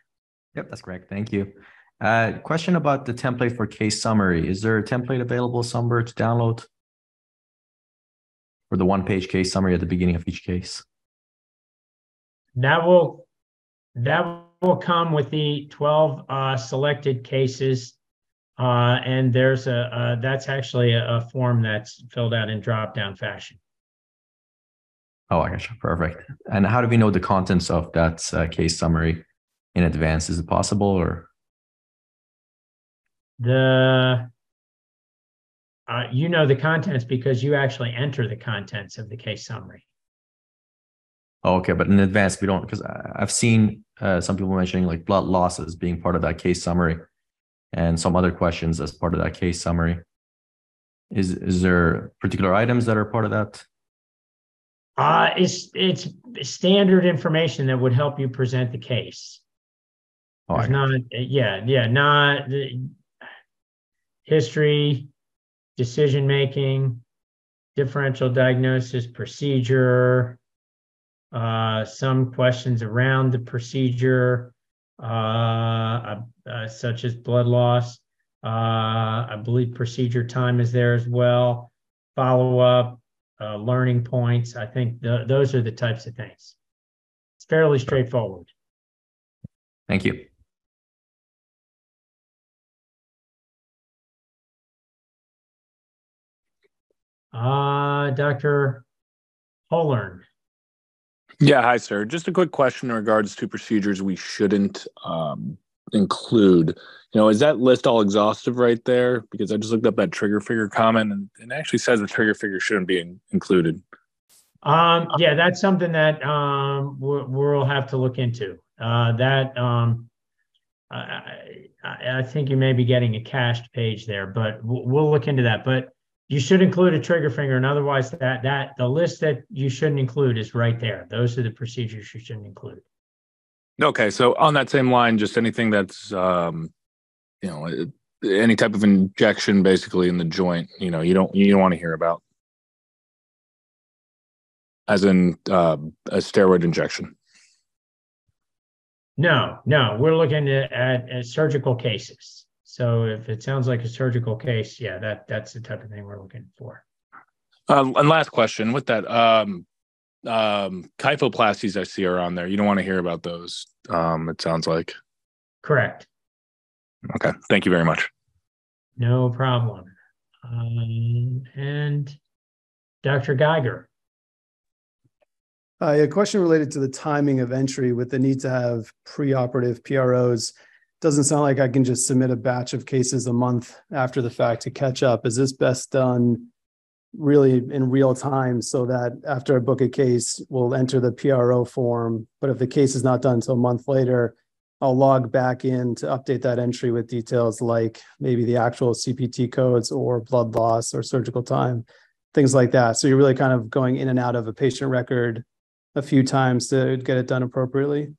Yep, that's correct. Thank you. Uh, question about the template for case summary. Is there a template available somewhere to download? For the one page case summary at the beginning of each case? That will that will come with the 12 uh, selected cases. Uh, and there's a, uh, that's actually a, a form that's filled out in drop down fashion. Oh, I gotcha. Perfect. And how do we know the contents of that uh, case summary in advance? Is it possible or? The uh, you know the contents because you actually enter the contents of the case summary. Oh, okay, but in advance we don't because I've seen uh, some people mentioning like blood losses being part of that case summary, and some other questions as part of that case summary. Is is there particular items that are part of that? Uh, it's it's standard information that would help you present the case. Oh, not, yeah, yeah, not the history, decision making, differential diagnosis, procedure, uh, some questions around the procedure, uh, uh, such as blood loss. Uh, I believe procedure time is there as well. Follow up, uh, learning points. I think th- those are the types of things. It's fairly straightforward. Thank you. Uh, Dr. Holern. Yeah, hi, sir. Just a quick question in regards to procedures we shouldn't um, include. You know, is that list all exhaustive right there? Because I just looked up that trigger finger comment and it actually says the trigger finger shouldn't be in- included. Um, yeah, that's something that um, we'll, have to look into. Uh, that um, I, I, I think you may be getting a cached page there, but we'll, we'll look into that. But you should include a trigger finger, and otherwise that that the list that you shouldn't include is right there. Those are the procedures you shouldn't include. Okay, so on that same line, just anything that's um, you know any type of injection basically in the joint, you know, you don't you don't want to hear about, as in uh, a steroid injection. No, no, we're looking at, at, at surgical cases. So if it sounds like a surgical case, yeah, that that's the type of thing we're looking for. Uh, and last question with that, um, um, kyphoplasties I see are on there. You don't want to hear about those. Um, it sounds like. Correct. Okay. Thank you very much. No problem. Um, and Dr. Geiger. Uh, a question related to the timing of entry with the need to have preoperative PROs. Doesn't sound like I can just submit a batch of cases a month after the fact to catch up. Is this best done really in real time so that after I book a case, we'll enter the PRO form? But if the case is not done until a month later, I'll log back in to update that entry with details like maybe the actual CPT codes or blood loss or surgical time, things like that. So you're really kind of going in and out of a patient record a few times to get it done appropriately?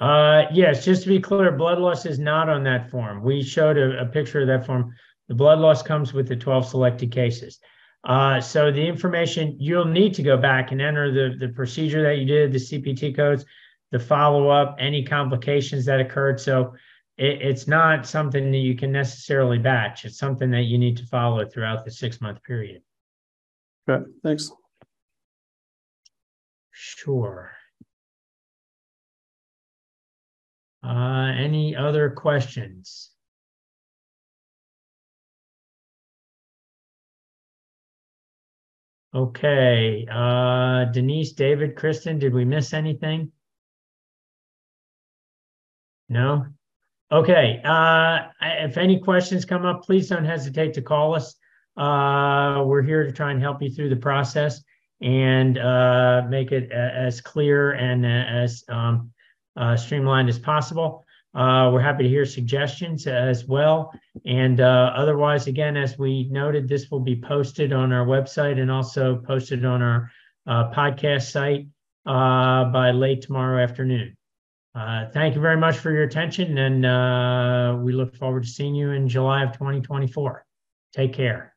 Uh, yes, just to be clear, blood loss is not on that form. We showed a, a picture of that form. The blood loss comes with the 12 selected cases. Uh, so the information you'll need to go back and enter the, the procedure that you did, the CPT codes, the follow up, any complications that occurred. So it, it's not something that you can necessarily batch. It's something that you need to follow throughout the six month period. Okay, thanks. Sure. Uh, any other questions? Okay, uh, Denise, David, Kristen, did we miss anything? No? Okay, uh, if any questions come up, please don't hesitate to call us. Uh, we're here to try and help you through the process and uh, make it as clear and as um, uh, streamlined as possible. Uh, we're happy to hear suggestions as well. And uh, otherwise, again, as we noted, this will be posted on our website and also posted on our uh, podcast site uh, by late tomorrow afternoon. thank you very much for your attention, and we look forward to seeing you in July of 2024. Take care.